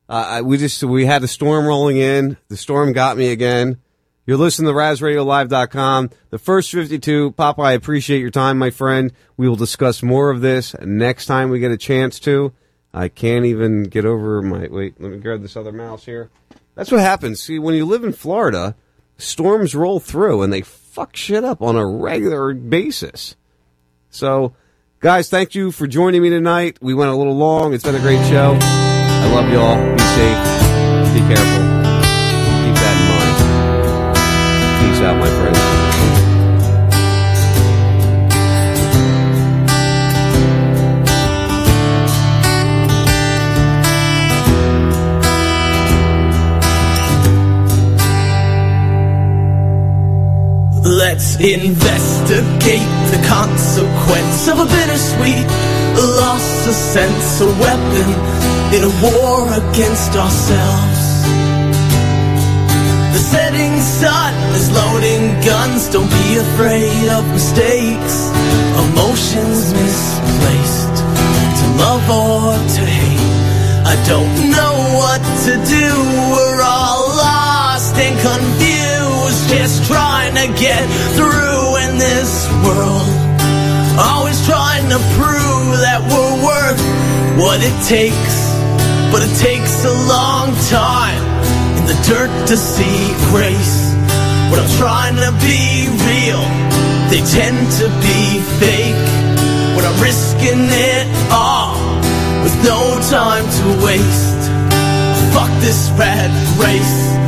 Uh, we just we had a storm rolling in. The storm got me again. You're listening to RazRadioLive.com. The first 52. Papa, I appreciate your time, my friend. We will discuss more of this next time we get a chance to. I can't even get over my. Wait, let me grab this other mouse here. That's what happens. See, when you live in Florida, storms roll through and they fuck shit up on a regular basis. So, guys, thank you for joining me tonight. We went a little long. It's been a great show. I love you all. Be safe. Be careful. Investigate the consequence of a bittersweet loss of sense, a weapon in a war against ourselves. The setting sun is loading guns, don't be afraid of mistakes, emotions misplaced, to love or to hate. I don't know what to do, we're all lost and confused, just trying to get through in this world. Always trying to prove that we're worth what it takes, but it takes a long time in the dirt to see grace. When I'm trying to be real, they tend to be fake. When I'm risking it all with no time to waste. Fuck this rat race.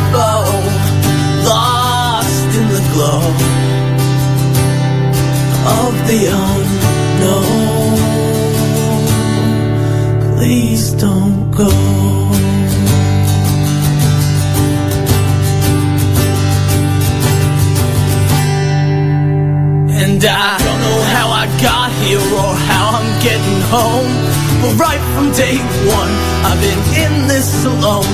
Glow of the unknown. Please don't go. And I don't know how I got here or how I'm getting home. But right from day one, I've been in this alone.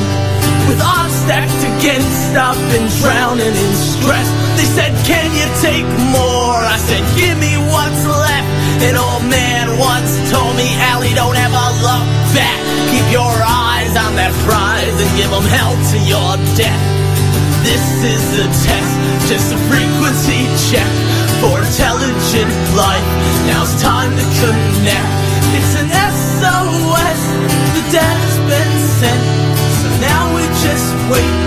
With odds stacked against, I've been drowning in stress. They said, Can you take more? I said, Give me what's left. An old man once told me, Allie, don't ever look back. Keep your eyes on that prize and give them hell to your death. This is a test, just a frequency check for intelligent life. Now it's time to connect. It's an SOS, the data's been sent. So now we just wait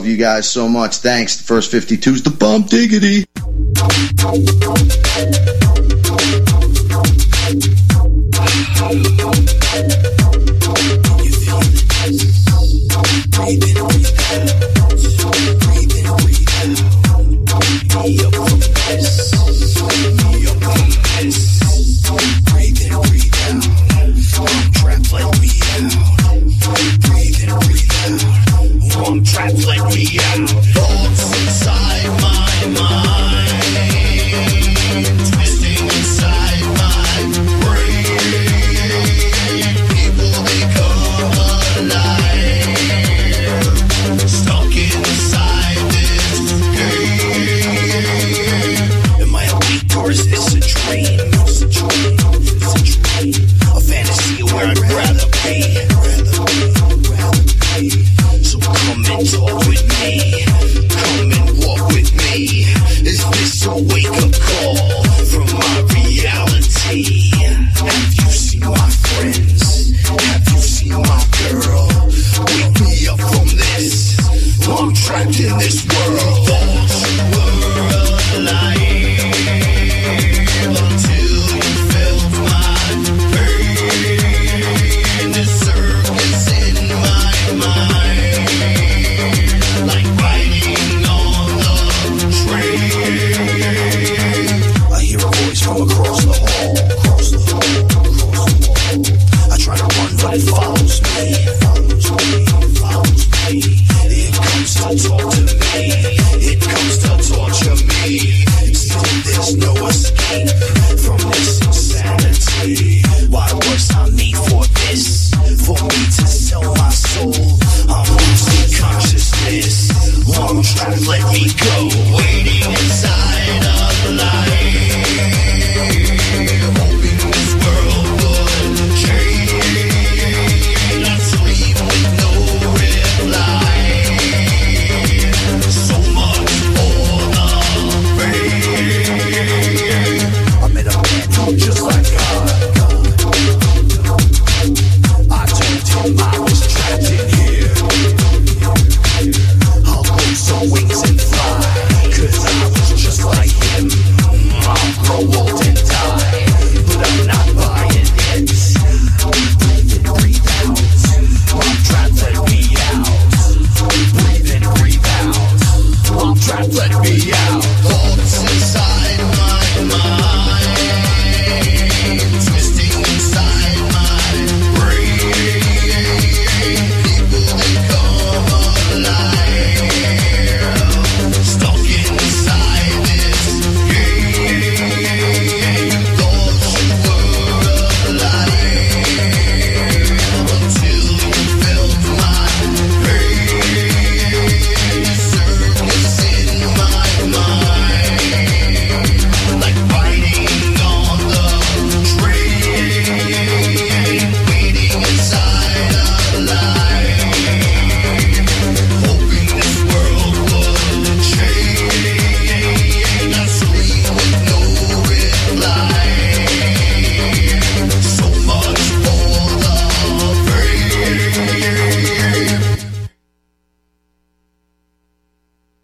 Love you guys so much. Thanks. The first 52 is the bump diggity.